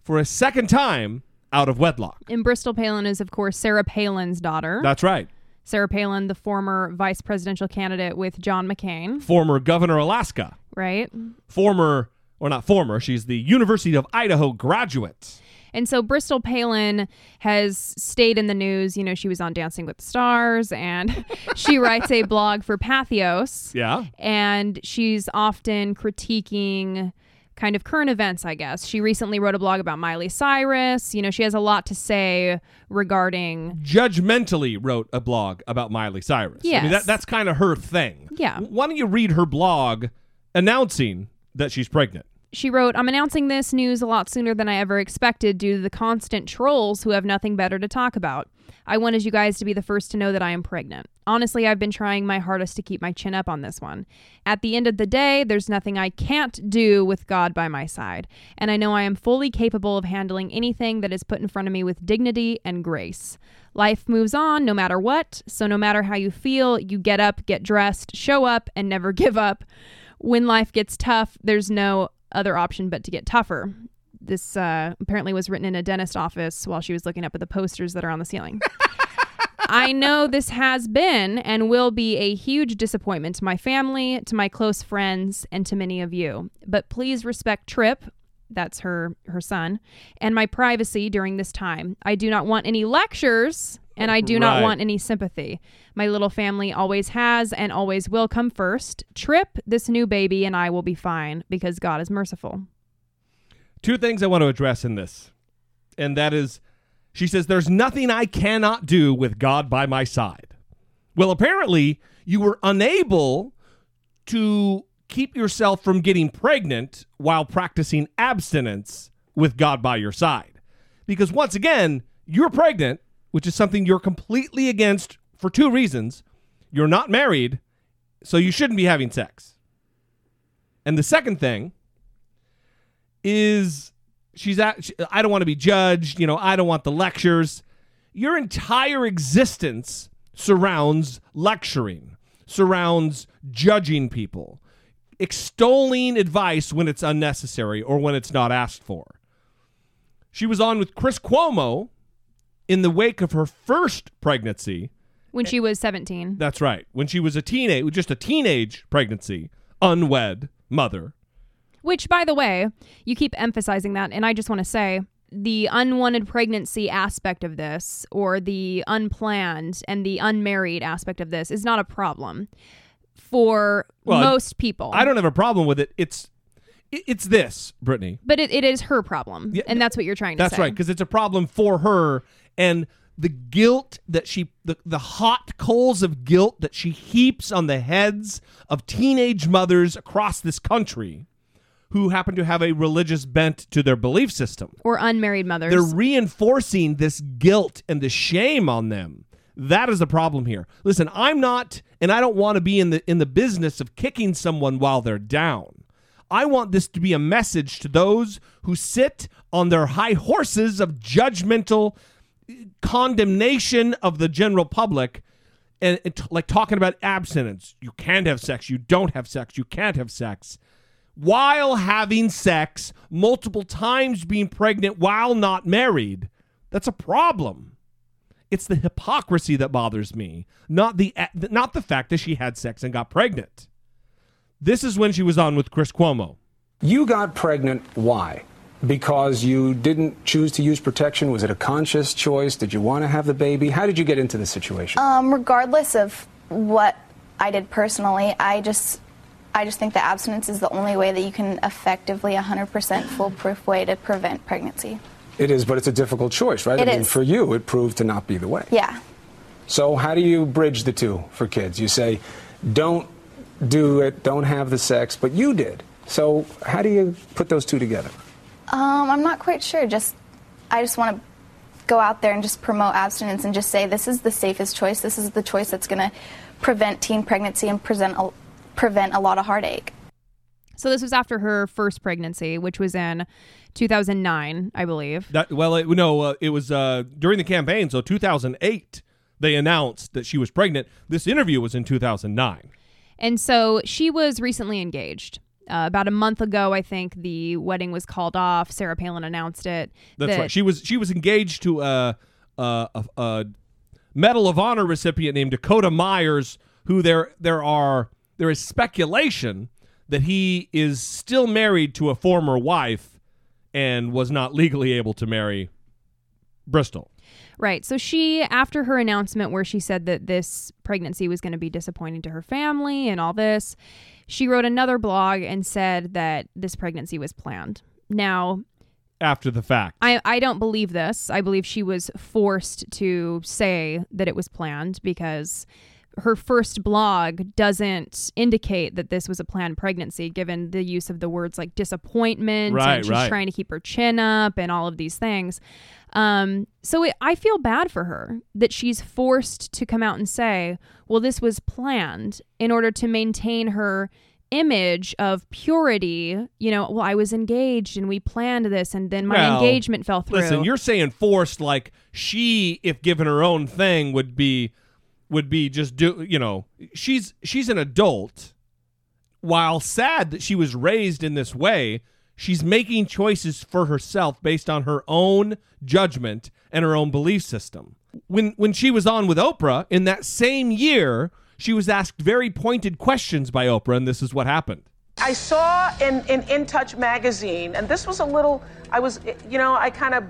for a second time out of wedlock. And Bristol Palin is, of course, Sarah Palin's daughter. That's right. Sarah Palin, the former vice presidential candidate with John McCain, Former governor Alaska. right? Former, or not former, she's the University of Idaho graduate. And so Bristol Palin has stayed in the news. You know, she was on Dancing with the Stars and <laughs> she writes a blog for Patheos. Yeah. And she's often critiquing kind of current events, I guess. She recently wrote a blog about Miley Cyrus. You know, she has a lot to say regarding Judgmentally wrote a blog about Miley Cyrus. I mean, that, that's kind of her thing. Yeah. Why don't you read her blog announcing that she's pregnant? She wrote, I'm announcing this news a lot sooner than I ever expected due to the constant trolls who have nothing better to talk about. I wanted you guys to be the first to know that I am pregnant. Honestly, I've been trying my hardest to keep my chin up on this one. At the end of the day, there's nothing I can't do with God by my side, and I know I am fully capable of handling anything that is put in front of me with dignity and grace. Life moves on no matter what, so no matter how you feel, you get up, get dressed, show up, and never <laughs> give up. When life gets tough, there's no other option but to get tougher. This uh, apparently was written in a dentist office while she was looking up at the posters that are on the ceiling. <laughs> I know this has been and will be a huge disappointment to my family, to my close friends, and to many of you. But please respect Trip, that's her her son, and my privacy during this time. I do not want any lectures and I do not Right. want any sympathy. My little family always has and always will come first. Trip, this new baby, and I will be fine because God is merciful. Two things I want to address in this. And that is, she says, There's nothing I cannot do with God by my side. Well, apparently, you were unable to keep yourself from getting pregnant while practicing abstinence with God by your side. Because once again, you're pregnant, which is something you're completely against for two reasons. You're not married, so you shouldn't be having sex. And the second thing is she's at, she- I don't want to be judged, you know, I don't want the lectures. Your entire existence surrounds lecturing, surrounds judging people, extolling advice when it's unnecessary or when it's not asked for. She was on with Chris Cuomo in the wake of her first pregnancy. When she was 17. That's right. When she was a teenage, just a teenage pregnancy, unwed mother. Which, by the way, you keep emphasizing that, and I just want to say the unwanted pregnancy aspect of this, or the unplanned and the unmarried aspect of this, is not a problem for Well, most people. I don't have a problem with it. It's it's this, Brittany. But it, it is her problem, and that's what you're trying to That's say. right, because it's a problem for her and the guilt that she the, the hot coals of guilt that she heaps on the heads of teenage mothers across this country who happen to have a religious bent to their belief system. Or unmarried mothers. They're reinforcing this guilt and the shame on them. That is the problem here. Listen, I'm not and I don't want to be in the in the business of kicking someone while they're down. I want this to be a message to those who sit on their high horses of judgmental condemnation of the general public and, and t- like talking about abstinence. You can't have sex, you don't have sex, you can't have sex. while having sex multiple times being pregnant while not married. That's a problem. It's the hypocrisy that bothers me, not the not the fact that she had sex and got pregnant. This is when she was on with Chris Cuomo. You got pregnant why? Because you didn't choose to use protection? Was it a conscious choice? Did you want to have the baby? How did you get into the situation? Um, regardless of what I did personally, I just I just think that abstinence is the only way that you can effectively 100% foolproof way to prevent pregnancy. It is, but it's a difficult choice, right? It I mean, is. for you, it proved to not be the way. Yeah. So, how do you bridge the two for kids? You say, don't do it, don't have the sex, but you did. So, how do you put those two together? Um, I'm not quite sure. Just I just want to go out there and just promote abstinence and just say this is the safest choice. This is the choice that's going to prevent teen pregnancy and present a, prevent a lot of heartache. So this was after her first pregnancy, which was in 2009, I believe. That well, it, no, uh, it was uh, during the campaign. So 2008, they announced that she was pregnant. This interview was in 2009. And so she was recently engaged. Uh, about a month ago, I think the wedding was called off. Sarah Palin announced it. That's that- right. She was she was engaged to a, a, a, a Medal of Honor recipient named Dakota Myers, who there there are there is speculation that he is still married to a former wife and was not legally able to marry Bristol. Right. So she, after her announcement where she said that this pregnancy was going to be disappointing to her family and all this, she wrote another blog and said that this pregnancy was planned. Now, After the fact, I, I don't believe this. I believe she was forced to say that it was planned because her first blog doesn't indicate that this was a planned pregnancy, given the use of the words like disappointment Right, and she's right. trying to keep her chin up and all of these things. Um, so it, I feel bad for her that she's forced to come out and say, well, this was planned in order to maintain her image of purity. You know, well, I was engaged and we planned this and then my Well, engagement fell through. Listen, you're saying forced like she, if given her own thing, would be would be just do you know she's she's an adult. While sad that she was raised in this way, she's making choices for herself based on her own judgment and her own belief system. When when she was on with Oprah in that same year, she was asked very pointed questions by Oprah, and this is what happened. I saw in, in In Touch magazine, and this was a little, I was, you know, I kind of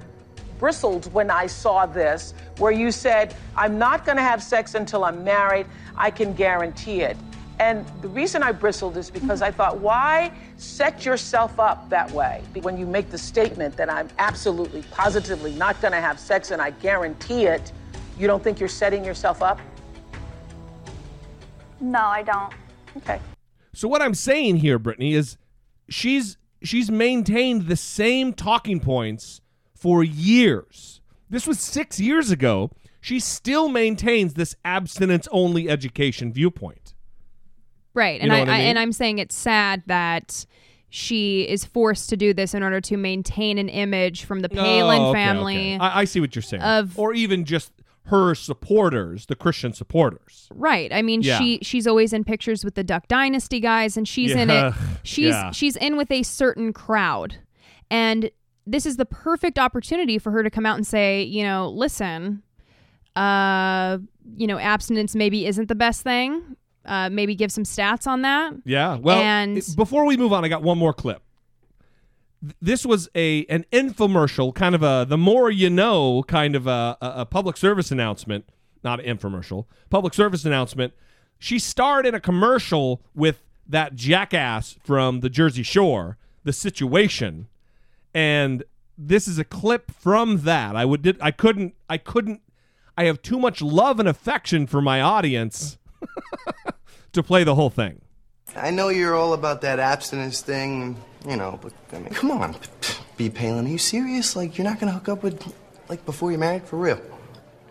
bristled when I saw this, where you said, I'm not going to have sex until I'm married. I can guarantee it. And the reason I bristled is because I thought, why set yourself up that way? When you make the statement that I'm absolutely, positively not going to have sex and I guarantee it, you don't think you're setting yourself up? No, I don't. Okay. So what I'm saying here, Brittany, is she's she's maintained the same talking points for years. This was six years ago. She still maintains this abstinence only education viewpoint. Right. You And I, I I mean? and I'm saying it's sad that she is forced to do this in order to maintain an image from the Palin Oh, okay, family. okay. I, I see what you're saying. of- or even just her supporters, the Christian supporters. Right. I mean, Yeah. she she's always in pictures with the Duck Dynasty guys, and she's in it. <laughs> She's Yeah. she's in with a certain crowd, and this is the perfect opportunity for her to come out and say, you know, listen, uh, you know, abstinence maybe isn't the best thing. Uh, maybe give some stats on that. Yeah. Well, And- before we move on, I got one more clip. This was a an infomercial, kind of a the more you know kind of a, a, a public service announcement, not an infomercial, public service announcement. She starred in a commercial with that jackass from the Jersey Shore, the situation, and this is a clip from that. I would did I couldn't I couldn't I have too much love and affection for my audience <laughs> to play the whole thing. I know you're all about that abstinence thing, you know, but I mean, come on, B. Palin, are you serious? Like, you're not gonna hook up with, like, before you're married? For real?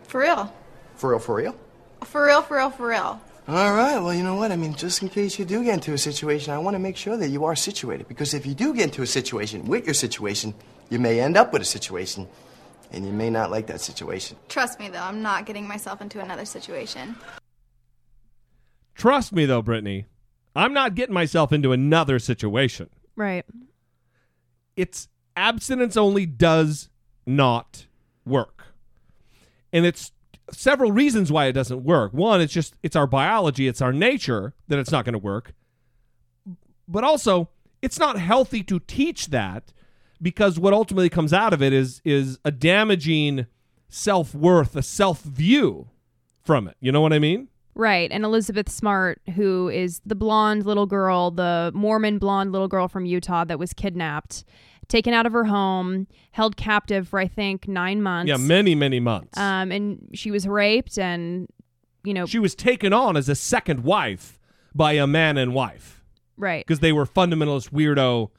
For real. For real, for real? For real, for real, for real. All right, well, you know what? I mean, just in case you do get into a situation, I want to make sure that you are situated. Because if you do get into a situation with your situation, you may end up with a situation, and you may not like that situation. Trust me, though, I'm not getting myself into another situation. Trust me, though, Brittany, I'm not getting myself into another situation. Right. It's abstinence only does not work. And it's several reasons why it doesn't work. One, it's just it's our biology, it's our nature that it's not going to work. But also, it's not healthy to teach that because what ultimately comes out of it is is a damaging self-worth, a self-view from it. You know what I mean? Right. And Elizabeth Smart, who is the blonde little girl, the Mormon blonde little girl from Utah that was kidnapped, taken out of her home, held captive for, I think, nine months. Yeah, many, many months. Um, and she was raped and, you know. She was taken on as a second wife by a man and wife. Right. Because they were fundamentalist weirdo,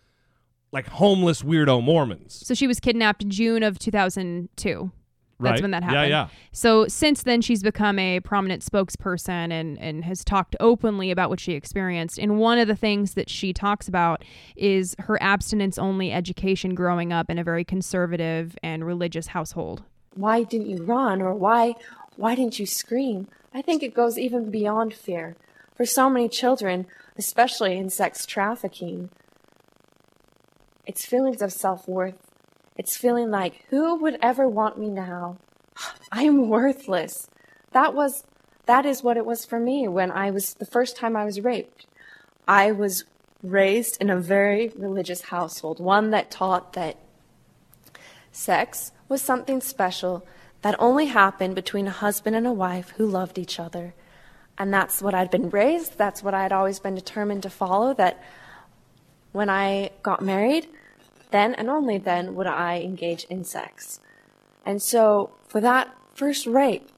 like homeless weirdo Mormons. So she was kidnapped in June of 2002. That's Right. when that happened. Yeah, happened. yeah. So since then, she's become a prominent spokesperson and, and has talked openly about what she experienced. And one of the things that she talks about is her abstinence only education growing up in a very conservative and religious household. why didn't you run or why why didn't you scream i think it goes even beyond fear for so many children especially in sex trafficking it's feelings of self-worth it's feeling like who would ever want me now <sighs> i'm worthless that was that is what it was for me when i was the first time i was raped i was raised in a very religious household one that taught that Sex was something special that only happened between a husband and a wife who loved each other. And that's what I'd been raised, that's what I'd always been determined to follow. That when I got married, then and only then would I engage in sex. And so for that first rape,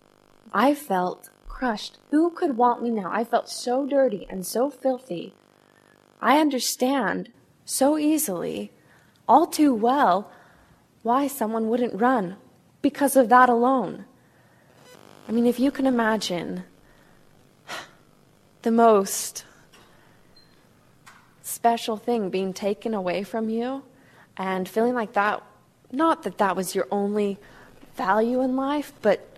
I felt crushed. Who could want me now? I felt so dirty and so filthy. I understand so easily, all too well, why someone wouldn't run because of that alone. I mean, if you can imagine the most special thing being taken away from you and feeling like that, not that that was your only value in life, but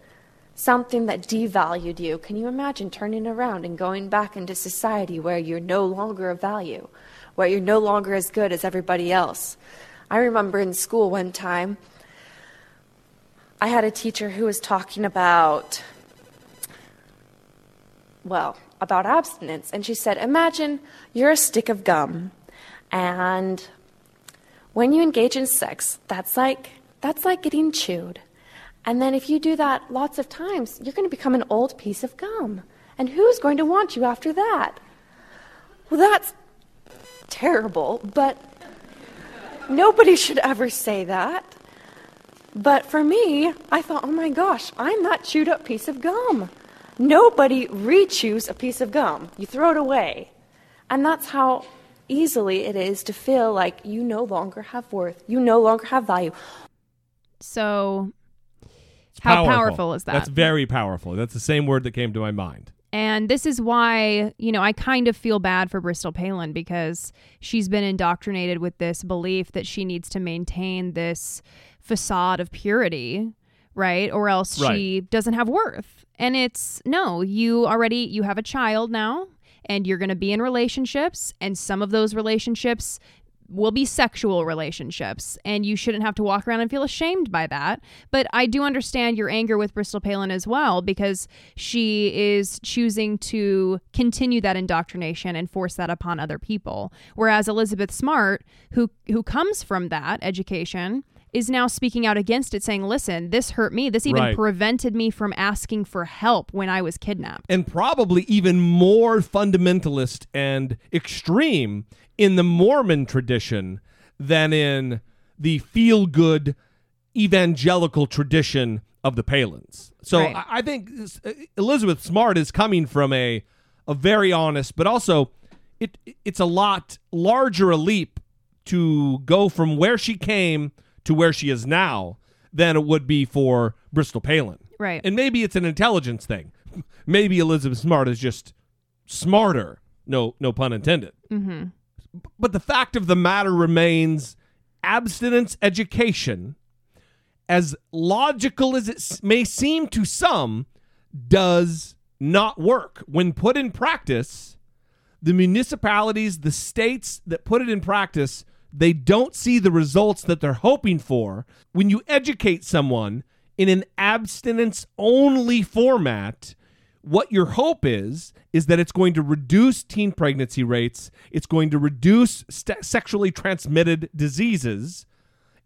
something that devalued you. Can you imagine turning around and going back into society where you're no longer of value, where you're no longer as good as everybody else? I remember in school one time, I had a teacher who was talking about, well, about abstinence. And she said, Imagine you're a stick of gum, and when you engage in sex, that's like, that's like getting chewed. And then if you do that lots of times, you're going to become an old piece of gum. And who's going to want you after that? Well, that's terrible, but nobody should ever say that. But for me, I thought, oh my gosh, I'm that chewed up piece of gum. Nobody re-chews a piece of gum. You throw it away. And that's how easily it is to feel like you no longer have worth. You no longer have value. So, how powerful. is that? That's very powerful. That's the same word that came to my mind. And this is why, you know, I kind of feel bad for Bristol Palin because she's been indoctrinated with this belief that she needs to maintain this facade of purity, right? Or else she doesn't have worth. And it's no, you already you have a child now and you're going to be in relationships and some of those relationships will be sexual relationships and you shouldn't have to walk around and feel ashamed by that. But i do understand your anger with bristol palin as well because she is choosing to continue that indoctrination and force that upon other people. Whereas elizabeth smart who who comes from that education is now speaking out against it saying listen this hurt me this even Right. prevented me from asking for help when i was kidnapped and probably even more fundamentalist and extreme in the Mormon tradition than in the feel good evangelical tradition of the Palins. So Right. I, I think this- uh, Elizabeth Smart is coming from a a very honest, but also it it's a lot larger a leap to go from where she came to where she is now than it would be for Bristol Palin. Right. And maybe it's an intelligence thing. Maybe Elizabeth Smart is just smarter. No, no pun intended. mm-hmm. But the fact of the matter remains abstinence education, as logical as it may seem to some, does not work. When put in practice, the municipalities, the states that put it in practice, they don't see the results that they're hoping for. When you educate someone in an abstinence only format, what your hope is is that it's going to reduce teen pregnancy rates, it's going to reduce st- sexually transmitted diseases,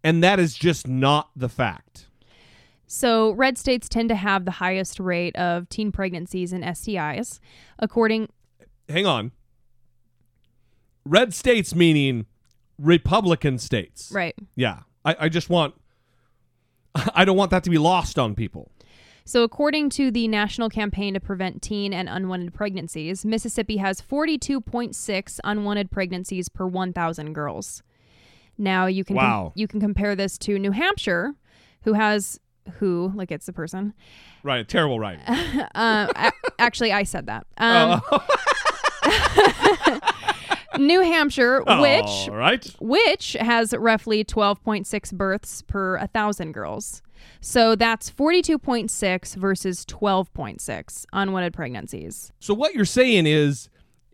and that is just not the fact. So, red states tend to have the highest rate of teen pregnancies and STIs, according. Hang on. Red states meaning Republican states. Right. Yeah. I, I just want, <laughs> I don't want that to be lost on people. So, according to the National Campaign to Prevent Teen and Unwanted Pregnancies, Mississippi has 42.6 unwanted pregnancies per 1,000 girls. Now, you can Wow. you can compare this to New Hampshire, who has who like it's the person. Right. Terrible right? um, <laughs> a- actually, I said that. <laughs> Um, Oh. New Hampshire, which All right. which has roughly 12.6 births per 1,000 girls. So that's 42.6 versus 12.6 unwanted pregnancies. So what you're saying is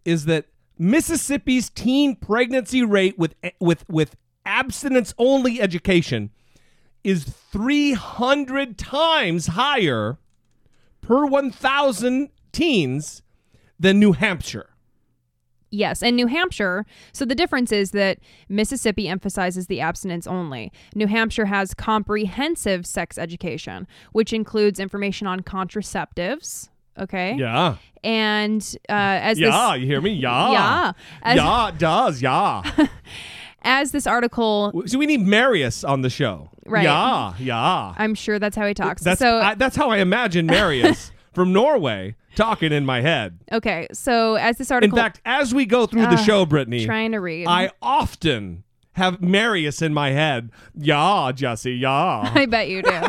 is that Mississippi's teen pregnancy rate with with with abstinence only education is 300 times higher per 1000 teens than New Hampshire. Yes, and New Hampshire. So the difference is that Mississippi emphasizes the abstinence only. New Hampshire has comprehensive sex education, which includes information on contraceptives. Okay. Yeah. And uh, as yeah, this, you hear me? Yeah. Yeah. As, yeah, it does. Yeah. <laughs> as this article, so we need Marius on the show. Right. Yeah. Yeah. I'm sure that's how he talks. That's so I, that's how I imagine Marius <laughs> from Norway talking in my head. okay. So as this article, In fact, as we go through the Ugh, show, Brittany, trying to read. I often have Marius in my head. Yeah, Jesse. Yeah. <laughs> I bet you do.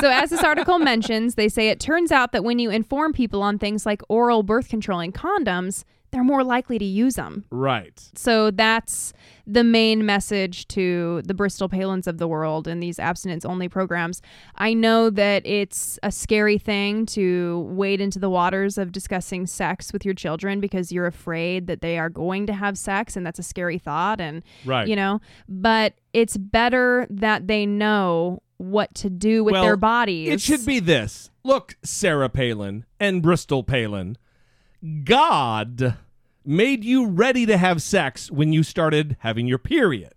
so, as this article mentions, they say it turns out that when you inform people on things like oral birth control and condoms, they're more likely to use them. right. So, that's the main message to the Bristol Palins of the world and these abstinence only programs. I know that it's a scary thing to wade into the waters of discussing sex with your children because you're afraid that they are going to have sex, and that's a scary thought. And, Right. you know, but it's better that they know what to do with well, their bodies. It should be this. Look, Sarah Palin and Bristol Palin. God made you ready to have sex when you started having your period.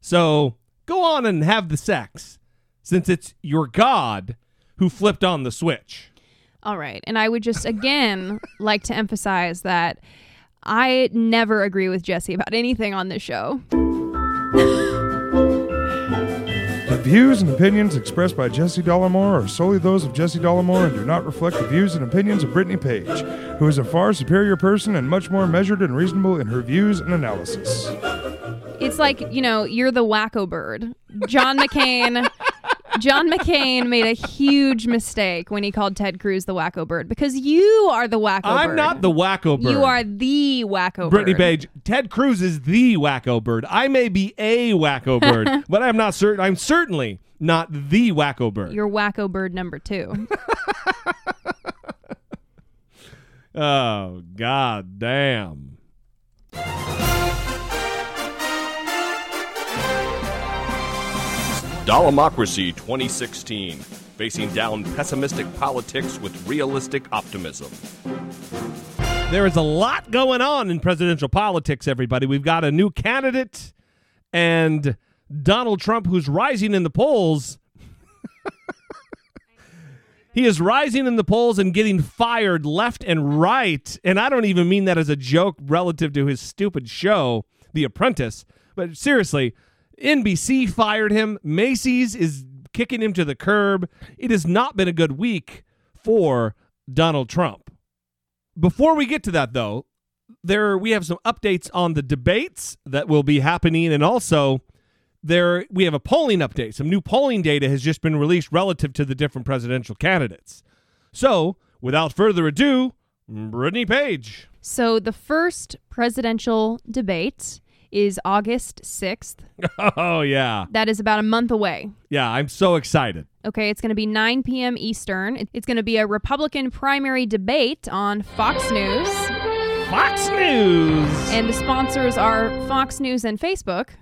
So go on and have the sex, since it's your God who flipped on the switch. All right. And I would just again <laughs> like to emphasize that I never agree with Jesse about anything on this show. Views and opinions expressed by Jesse Dollemore are solely those of Jesse Dollemore and do not reflect the views and opinions of Brittany Page, who is a far superior person and much more measured and reasonable in her views and analysis. It's like, you know, you're the wacko bird. John McCain John McCain made a huge mistake when he called Ted Cruz the wacko bird because you are the wacko I'm bird. not the wacko bird. You are the wacko Brittany bird. Page, Ted Cruz is the wacko bird. I may be a wacko <laughs> bird, but I'm not certain. I'm certainly not the wacko bird. You're wacko bird number two. <laughs> Oh, god damn. Dollemocracy 2016. Facing down pessimistic politics with realistic optimism. There is a lot going on in presidential politics, everybody. We've got a new candidate and Donald Trump, who's rising in the polls. <laughs> He is rising in the polls and getting fired left and right. And I don't even mean that as a joke relative to his stupid show, The Apprentice. But seriously, NBC fired him. Macy's is kicking him to the curb. It has not been a good week for Donald Trump. Before we get to that, though, there we have some updates on the debates that will be happening, and also there we have a polling update. Some new polling data has just been released relative to the different presidential candidates. So, without further ado, Brittany Page. So the first presidential debate is August 6th. <laughs> Oh yeah, That is about a month away. yeah. I'm so excited. Okay, it's going to be 9 p.m. Eastern. It's going to be a Republican primary debate on Fox News. Fox News. And the sponsors are Fox News and Facebook. <laughs>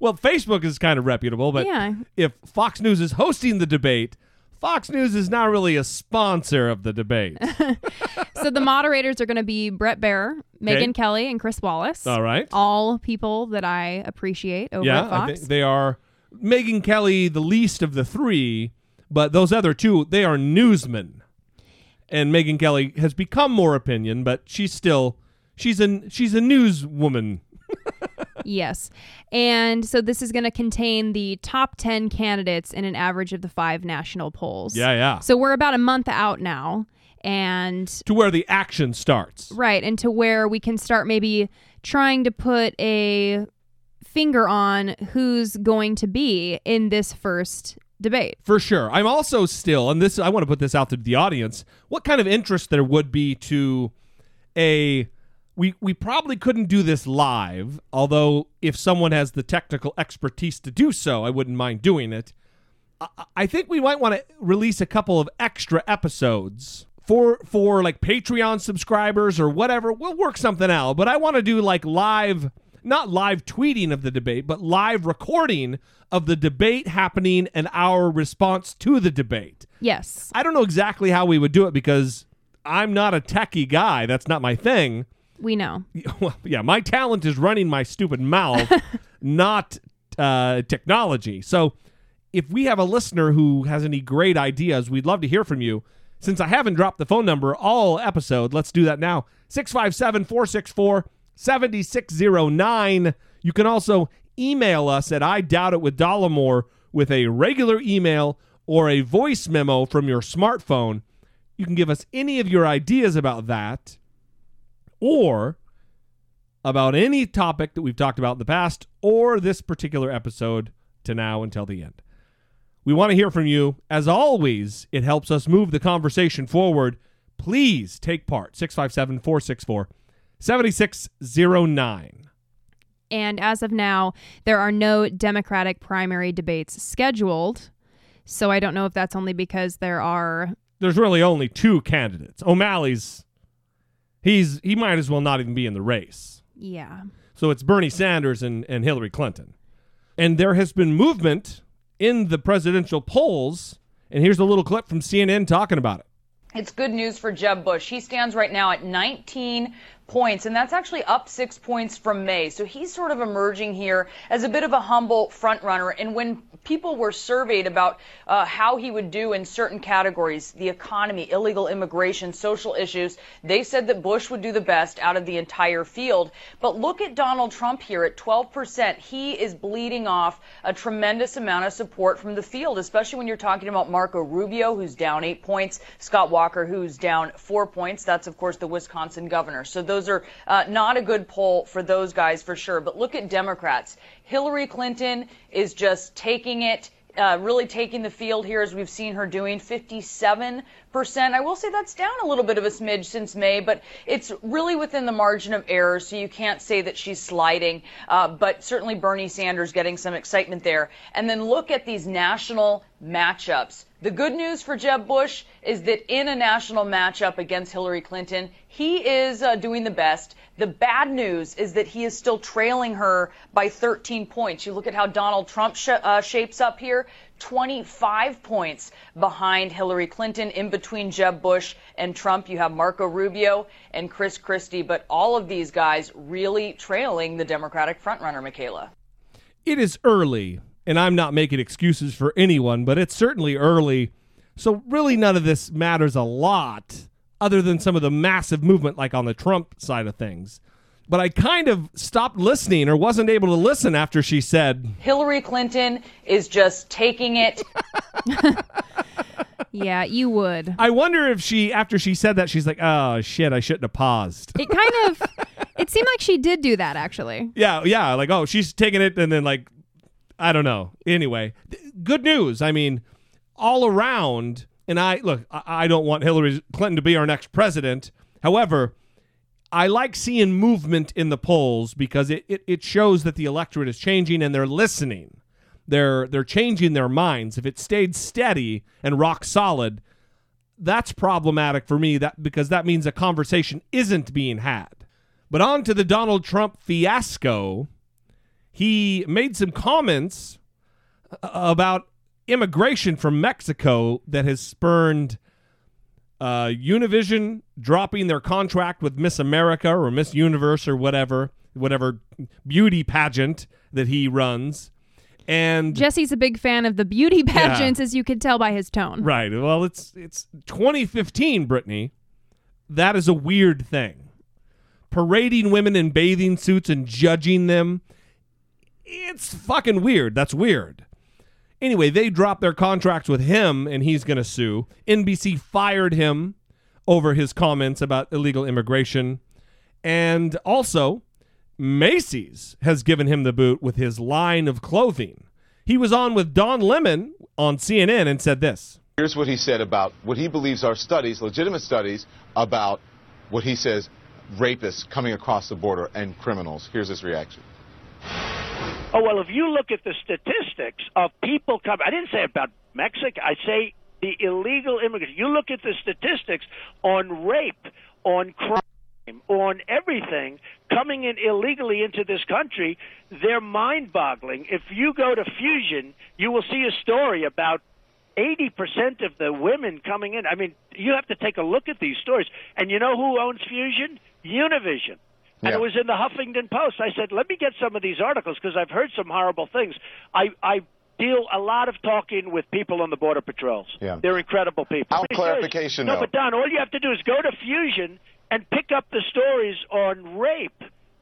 Well, Facebook is kind of reputable, but Yeah. if Fox News is hosting the debate, Fox News is not really a sponsor of the debate. <laughs> so the moderators are going to be Bret Baier, Megyn Kelly, and Chris Wallace. All right. All people that I appreciate over yeah, at Fox. I think they are Megyn Kelly, the least of the three, but those other two, they are newsmen. And Megyn Kelly has become more opinion, but she's still she's a she's a newswoman. Yes. And so this is going to contain the top 10 candidates in an average of the five national polls. Yeah, yeah. So we're about a month out now. And To where the action starts. right, and to where we can start maybe trying to put a finger on who's going to be in this first debate. For sure. I'm also still, and this I want to put this out to the audience. What kind of interest there would be to a we we probably couldn't do this live, although if someone has the technical expertise to do so, I wouldn't mind doing it. I, I think we might want to release a couple of extra episodes for for like Patreon subscribers or whatever. We'll work something out, but I want to do like live not live tweeting of the debate, but live recording of the debate happening and our response to the debate. Yes. I don't know exactly how we would do it because I'm not a techie guy. That's not my thing. We know. <laughs> Well, yeah, my talent is running my stupid mouth, <laughs> not uh, technology. So if we have a listener who has any great ideas, we'd love to hear from you. Since I haven't dropped the phone number all episode, let's do that now. 657 464 7609. You can also email us at I Doubt It with Dollemore with a regular email or a voice memo from your smartphone. You can give us any of your ideas about that or about any topic that we've talked about in the past or this particular episode to now until the end. We want to hear from you. As always, it helps us move the conversation forward. Please take part. 657 464 7609. And as of now, there are no Democratic primary debates scheduled. So I don't know if that's only because there are. There's really only two candidates. O'Malley's, he's he might as well not even be in the race. Yeah. So it's Bernie Sanders and, and Hillary Clinton. And there has been movement in the presidential polls. And here's a little clip from CNN talking about it. It's good news for Jeb Bush. He stands right now at 19 points, and that's actually up six points from May. So he's sort of emerging here as a bit of a humble frontrunner. And when people were surveyed about uh, how he would do in certain categories, the economy, illegal immigration, social issues, they said that Bush would do the best out of the entire field. But look at Donald Trump here at 12%. He is bleeding off a tremendous amount of support from the field, especially when you're talking about Marco Rubio, who's down eight points, Scott Walker, who's down four points. That's, of course, the Wisconsin governor. So those are uh, not a good poll for those guys for sure. But look at Democrats. Hillary Clinton is just taking it. Uh, really taking the field here as we've seen her doing 57%. I will say that's down a little bit of a smidge since May, but it's really within the margin of error, so you can't say that she's sliding. Uh, but certainly Bernie Sanders getting some excitement there. And then look at these national matchups. The good news for Jeb Bush is that in a national matchup against Hillary Clinton, he is uh, doing the best. The bad news is that he is still trailing her by 13 points. You look at how Donald Trump sh- uh, shapes up here 25 points behind Hillary Clinton. In between Jeb Bush and Trump, you have Marco Rubio and Chris Christie, but all of these guys really trailing the Democratic frontrunner, Michaela. It is early, and I'm not making excuses for anyone, but it's certainly early. So, really, none of this matters a lot other than some of the massive movement, like on the Trump side of things. But I kind of stopped listening or wasn't able to listen after she said, Hillary Clinton is just taking it. <laughs> Yeah, you would. I wonder if she, after she said that, she's like, oh, shit, I shouldn't have paused. It kind of. it seemed like she did do that actually. <laughs> Yeah, yeah, like oh, she's taking it, and then like, I don't know. Anyway, good news. I mean, all around, and I look, I, I don't want Hillary Clinton to be our next president. However, I like seeing movement in the polls because it, it, it shows that the electorate is changing and they're listening. They're they're changing their minds. If it stayed steady and rock solid, that's problematic for me that because that means a conversation isn't being had. But on to the Donald Trump fiasco. He made some comments uh, about immigration from Mexico that has spurned uh, Univision dropping their contract with Miss America or Miss Universe or whatever, whatever beauty pageant that he runs. And Jesse's a big fan of the beauty <laughs> pageants, as you could tell by his tone. Right. Well, it's it's 2015, Brittany. That is a weird thing. Parading women in bathing suits and judging them. It's fucking weird. That's weird. Anyway, they dropped their contracts with him and he's going to sue. NBC fired him over his comments about illegal immigration. And also, Macy's has given him the boot with his line of clothing. He was on with Don Lemon on CNN and said this. Here's what he said about what he believes are studies, legitimate studies, about what he says rapists coming across the border and criminals. Here's his reaction. Oh, well, if you look at the statistics of people coming, I didn't say about Mexico, I say the illegal immigrants. You look at the statistics on rape, on crime, on everything coming in illegally into this country, they're mind boggling. If you go to Fusion, you will see a story about 80% of the women coming in. I mean, you have to take a look at these stories. And you know who owns Fusion? Univision. And Yeah. it was in the Huffington Post. I said, let me get some of these articles because I've heard some horrible things. I, I deal a lot of talking with people on the Border Patrols. Yeah. They're incredible people. Our serious. clarification, No, though. but Don, all you have to do is go to Fusion and pick up the stories on rape.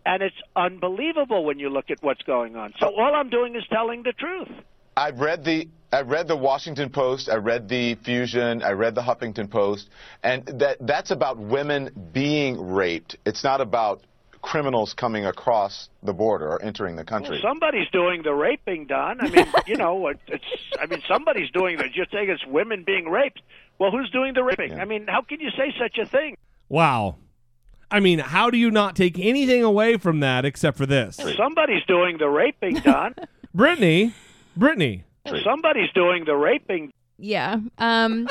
And it's unbelievable when you look at what's going on. So all I'm doing is telling the truth. I read the I read the Washington Post, I read the Fusion, I read the Huffington Post, and that that's about women being raped. It's not about criminals coming across the border or entering the country. Somebody's doing the raping, Don. I mean, you know, <laughs> it- it's. I mean, somebody's doing the. You're saying it's women being raped. Well, who's doing the raping? I mean, how can you say such a thing? Wow. I mean, how do you not take anything away from that except for this? Somebody's doing the raping, Don. <laughs> Brittany, Brittany. Somebody's doing the raping. Yeah. Um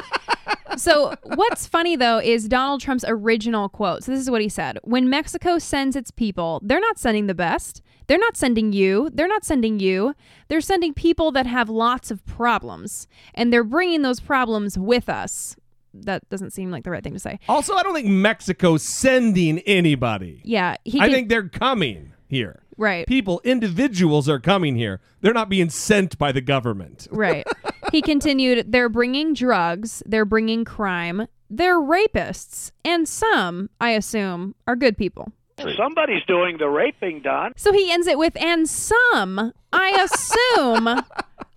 so what's funny though is Donald Trump's original quote. So this is what he said. When Mexico sends its people, they're not sending the best. They're not sending you. They're not sending you. They're sending people that have lots of problems and they're bringing those problems with us. That doesn't seem like the right thing to say. Also, I don't think Mexico's sending anybody. Yeah, he I can- think they're coming here. Right. People, individuals are coming here. They're not being sent by the government. Right. <laughs> he continued, they're bringing drugs, they're bringing crime, they're rapists, and some, I assume, are good people. Somebody's doing the raping, Don. So he ends it with, and some, I assume,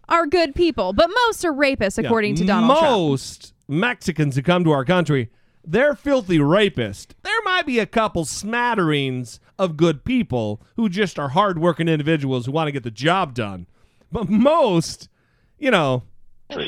are good people, but most are rapists, Yeah, according to Donald Trump. Most Mexicans who come to our country, they're filthy rapists. There might be a couple smatterings of good people who just are hardworking individuals who want to get the job done. But most, you know,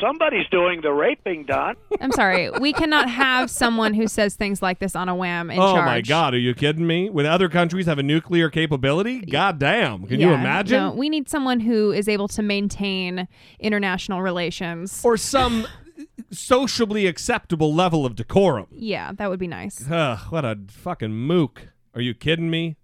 Somebody's doing the raping, Don. <laughs> I'm sorry, we cannot have someone who says things like this on a whim in oh charge. my God, are you kidding me? When other countries have a nuclear capability? God damn. Can you imagine? No, we need someone who is able to maintain international relations. Or some sociably acceptable level of decorum. Yeah, that would be nice. Ugh, what a fucking mook. Are you kidding me?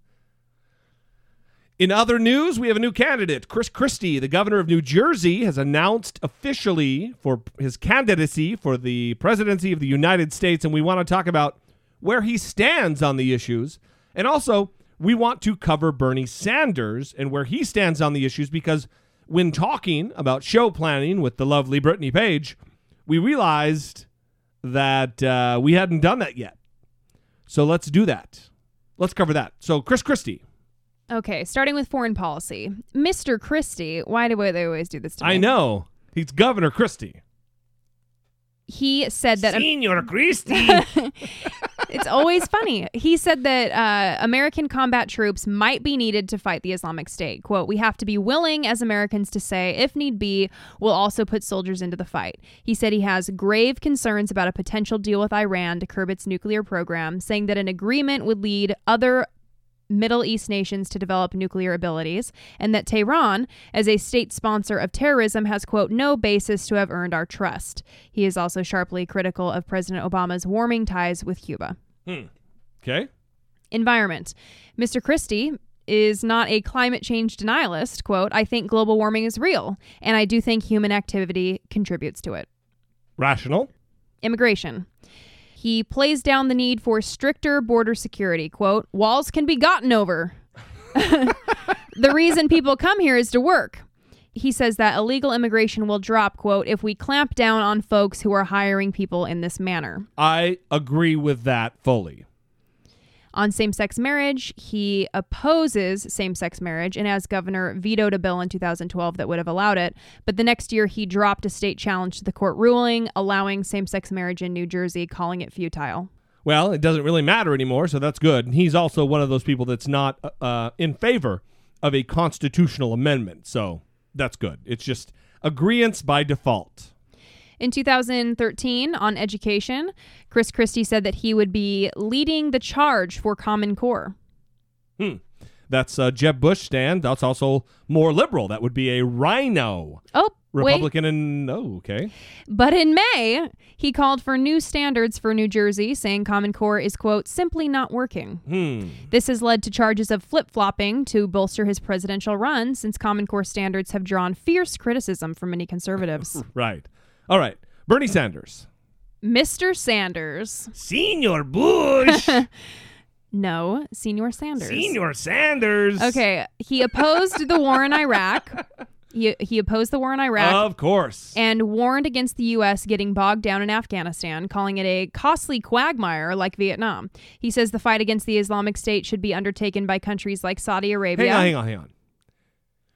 In other news, we have a new candidate. Chris Christie, the governor of New Jersey, has announced officially for his candidacy for the presidency of the United States. And we want to talk about where he stands on the issues. And also, we want to cover Bernie Sanders and where he stands on the issues because when talking about show planning with the lovely Brittany Page, we realized that uh, we hadn't done that yet. So let's do that. Let's cover that. So, Chris Christie. Okay, starting with foreign policy. Mr. Christie, why do they always do this to me? I know. He's Governor Christie. He said that Senor Christie. <laughs> it's always funny. He said that uh, American combat troops might be needed to fight the Islamic State. "Quote: We have to be willing as Americans to say, if need be, we'll also put soldiers into the fight." He said he has grave concerns about a potential deal with Iran to curb its nuclear program, saying that an agreement would lead other Middle East nations to develop nuclear abilities, and that Tehran, as a state sponsor of terrorism, has, quote, no basis to have earned our trust. He is also sharply critical of President Obama's warming ties with Cuba. Hmm. Okay. Environment. Mr. Christie is not a climate change denialist. Quote, I think global warming is real, and I do think human activity contributes to it. Rational. Immigration. He plays down the need for stricter border security. Quote, walls can be gotten over. <laughs> the reason people come here is to work. He says that illegal immigration will drop, quote, if we clamp down on folks who are hiring people in this manner. I agree with that fully. On same sex marriage, he opposes same sex marriage and, as governor, vetoed a bill in 2012 that would have allowed it. But the next year, he dropped a state challenge to the court ruling allowing same sex marriage in New Jersey, calling it futile. Well, it doesn't really matter anymore, so that's good. And he's also one of those people that's not uh, in favor of a constitutional amendment, so that's good. It's just agreements by default. In 2013, on education, Chris Christie said that he would be leading the charge for Common Core. Hmm. That's uh, Jeb Bush stand. That's also more liberal. That would be a RINO. Oh, Republican wait. and oh, okay. But in May, he called for new standards for New Jersey, saying Common Core is, quote, simply not working. Hmm. This has led to charges of flip flopping to bolster his presidential run, since Common Core standards have drawn fierce criticism from many conservatives. <laughs> Right. All right. Bernie Sanders. Mr. Sanders. Senior Bush. <laughs> No, Senior Sanders. Senior Sanders. Okay, he opposed the war in Iraq. He, he opposed the war in Iraq. Of course. And warned against the U.S. getting bogged down in Afghanistan, calling it a costly quagmire like Vietnam. He says the fight against the Islamic State should be undertaken by countries like Saudi Arabia. Hang on, hang on, hang on.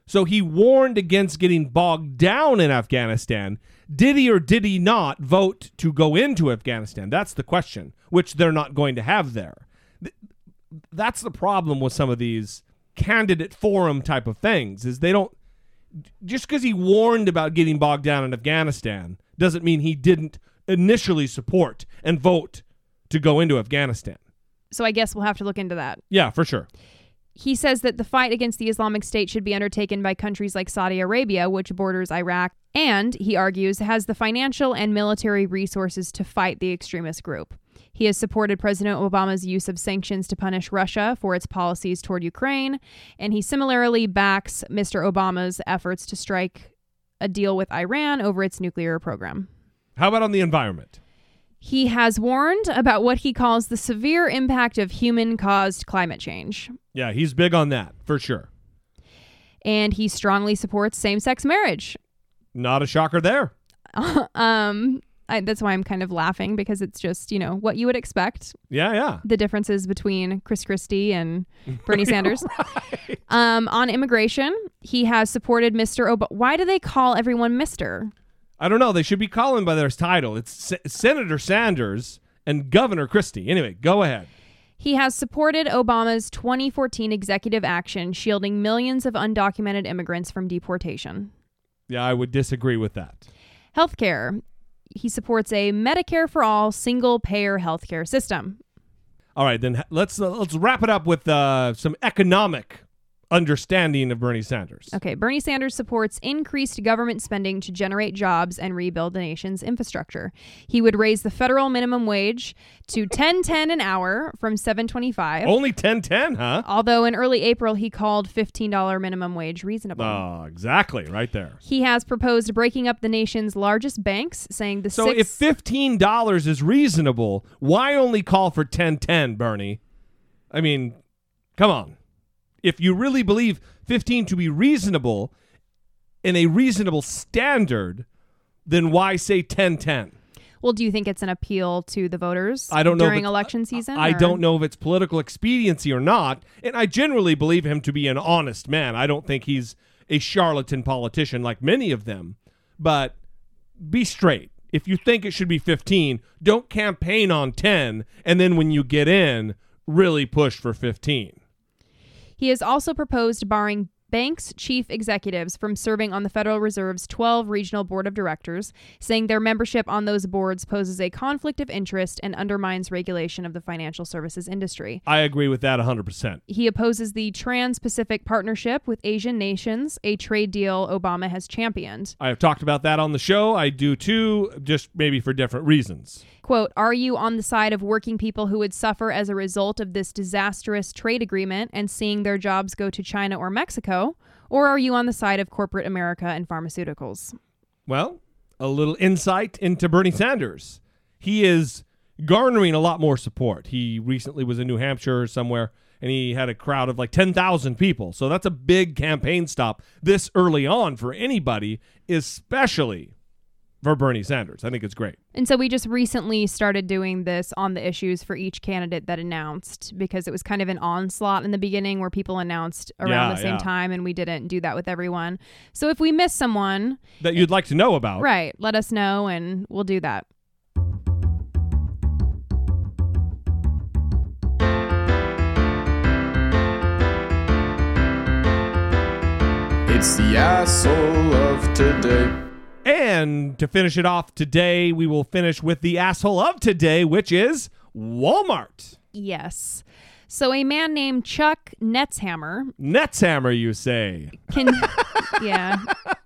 So he warned against getting bogged down in Afghanistan. Did he or did he not vote to go into Afghanistan? That's the question, which they're not going to have there. That's the problem with some of these candidate forum type of things is they don't just because he warned about getting bogged down in Afghanistan doesn't mean he didn't initially support and vote to go into Afghanistan. So I guess we'll have to look into that. Yeah, for sure. He says that the fight against the Islamic State should be undertaken by countries like Saudi Arabia, which borders Iraq, and, he argues, has the financial and military resources to fight the extremist group. He has supported President Obama's use of sanctions to punish Russia for its policies toward Ukraine, and he similarly backs Mr. Obama's efforts to strike a deal with Iran over its nuclear program. How about on the environment? He has warned about what he calls the severe impact of human caused climate change. Yeah, he's big on that for sure. And he strongly supports same sex marriage. Not a shocker there. <laughs> um, I, that's why I'm kind of laughing because it's just, you know, what you would expect. Yeah, yeah. The differences between Chris Christie and <laughs> Bernie Sanders. um, on immigration, he has supported Mr. Ob. Why do they call everyone Mr.? I don't know. They should be calling by their title. It's Se- Senator Sanders and Governor Christie. Anyway, go ahead. He has supported Obama's 2014 executive action shielding millions of undocumented immigrants from deportation. Yeah, I would disagree with that. Healthcare. He supports a Medicare for all single payer healthcare system. All right, then let's uh, let's wrap it up with uh, some economic understanding of Bernie Sanders. Okay, Bernie Sanders supports increased government spending to generate jobs and rebuild the nation's infrastructure. He would raise the federal minimum wage to 10.10 an hour from 7.25. Only 10.10, huh? Although in early April he called $15 minimum wage reasonable. Oh, exactly, right there. He has proposed breaking up the nation's largest banks, saying the So six if fifteen dollars is reasonable, why only call for ten ten, Bernie? I mean, come on. If you really believe fifteen to be reasonable in a reasonable standard, then why say ten ten? Well, do you think it's an appeal to the voters I don't know during election season? I or- don't know if it's political expediency or not, and I generally believe him to be an honest man. I don't think he's a charlatan politician like many of them. But be straight. If you think it should be 15, don't campaign on 10 and then when you get in, really push for 15. He has also proposed barring banks' chief executives from serving on the Federal Reserve's 12 regional board of directors, saying their membership on those boards poses a conflict of interest and undermines regulation of the financial services industry. I agree with that 100%. He opposes the Trans Pacific Partnership with Asian nations, a trade deal Obama has championed. I have talked about that on the show. I do too, just maybe for different reasons. Quote, Are you on the side of working people who would suffer as a result of this disastrous trade agreement and seeing their jobs go to China or Mexico? Or are you on the side of corporate America and pharmaceuticals? Well, a little insight into Bernie Sanders. He is garnering a lot more support. He recently was in New Hampshire somewhere and he had a crowd of like 10,000 people. So that's a big campaign stop this early on for anybody, especially for Bernie Sanders. I think it's great. And so we just recently started doing this on the issues for each candidate that announced because it was kind of an onslaught in the beginning where people announced around Yeah, the same yeah. time and we didn't do that with everyone. So if we miss someone, That you'd like to know about. right, let us know and we'll do that. It's the asshole of today. And to finish it off today, we will finish with the asshole of today, which is Walmart. Yes. So a man named Chuck Netzhammer Netzhammer, you say. can yeah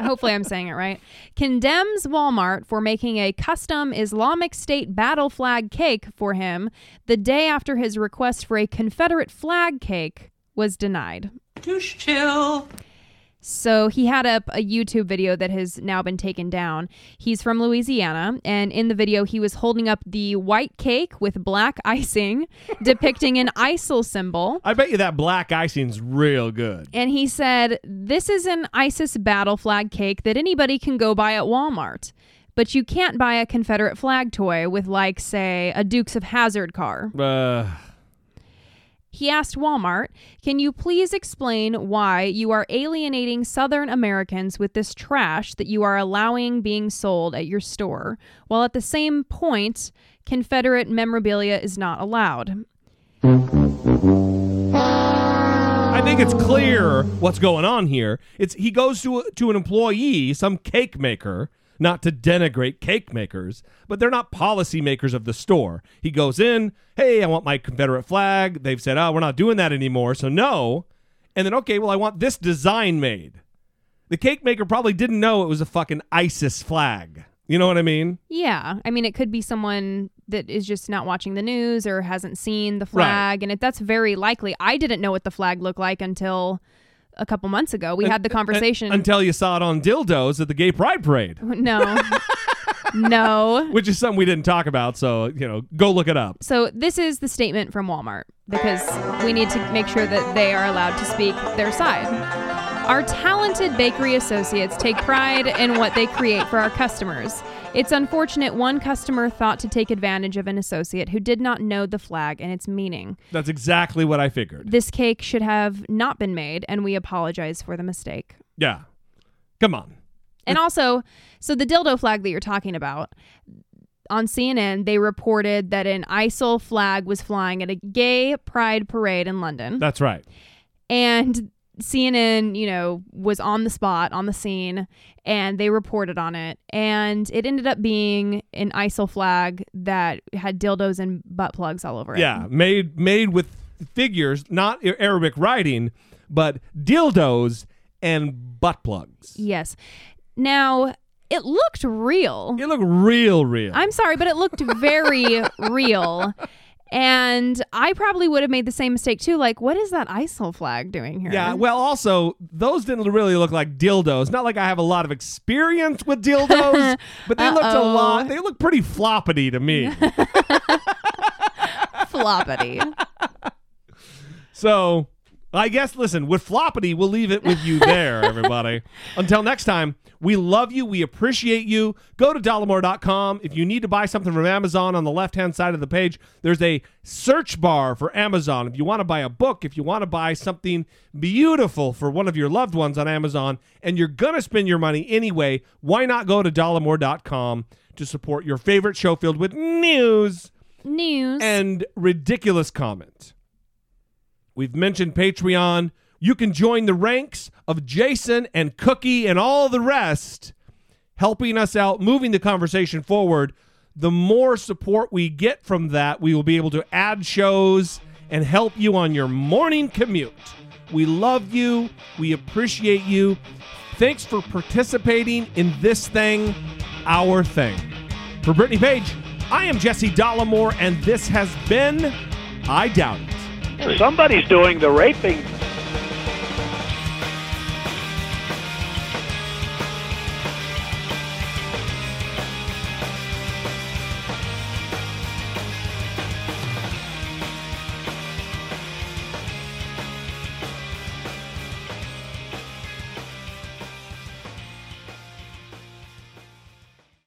hopefully i'm saying it right condemns walmart for making a custom islamic state battle flag cake for him the day after his request for a confederate flag cake was denied Douche chill. So he had up a YouTube video that has now been taken down. He's from Louisiana, and in the video, he was holding up the white cake with black <laughs> icing, depicting an <laughs> ISIL symbol. I bet you that black icing's real good. And he said, This is an ISIS battle flag cake that anybody can go buy at Walmart. But you can't buy a Confederate flag toy with, like, say, a Dukes of Hazzard car. Uh, He asked Walmart, Can you please explain why you are alienating Southern Americans with this trash that you are allowing being sold at your store, while at the same point, Confederate memorabilia is not allowed? I think it's clear what's going on here. It's he goes to to an employee, some cake maker, not to denigrate cake makers, but they're not policymakers of the store. He goes in, "Hey, I want my Confederate flag." They've said, "Oh, we're not doing that anymore." So no. And then okay, well, I want this design made. The cake maker probably didn't know it was a fucking ISIS flag. You know what I mean? Yeah. I mean, it could be someone that is just not watching the news or hasn't seen the flag. And it, that's very likely. I didn't know what the flag looked like until a couple months ago. We had the conversation. until you saw it on dildos at the gay pride parade, <laughs> no. no. <laughs> which is something we didn't talk about. So you know, go look it up. So this is the statement from Walmart because we need to make sure that they are allowed to speak their side. Our talented bakery associates take pride in what they create for our customers. It's unfortunate one customer thought to take advantage of an associate who did not know the flag and its meaning. That's exactly what I figured. This cake should have not been made, and we apologize for the mistake. Yeah, come on. And also, so the dildo flag that you're talking about, on CNN, they reported that an ISIL flag was flying at a gay pride parade in London. That's right. and CNN, you know, was on the spot, on the scene, and they reported on it. And it ended up being an ISIL flag that had dildos and butt plugs all over it. Yeah, made made with figures, not Arabic writing, but dildos and butt plugs. Yes. Now, it looked real. It looked real, real. I'm sorry, but it looked very <laughs> real. And I probably would have made the same mistake too. Like, what is that ISIL flag doing here? Yeah, well, also those didn't really look like dildos. Not like I have a lot of experience with dildos, <laughs> but they looked a lot. They look pretty floppity to me. <laughs> floppity. <laughs> So I guess, listen, with Floppity, we'll leave it with you <laughs> there, everybody. Until next time, we love you. We appreciate you. Go to dollemore.com. If you need to buy something from Amazon on the left hand side of the page, there's a search bar for Amazon. If you want to buy a book, if you want to buy something beautiful for one of your loved ones on Amazon, and you're going to spend your money anyway, why not go to dollemore.com to support your favorite show filled with news? News. and ridiculous comment. We've mentioned Patreon. You can join the ranks of Jason and Cookie and all the rest helping us out, moving the conversation forward, the more support we get from that, we will be able to add shows and help you on your morning commute. We love you. We appreciate you. Thanks for participating in this thing, our thing. For Brittany Page, I am Jesse Dollemore, and this has been I Doubt It. Somebody's doing the raping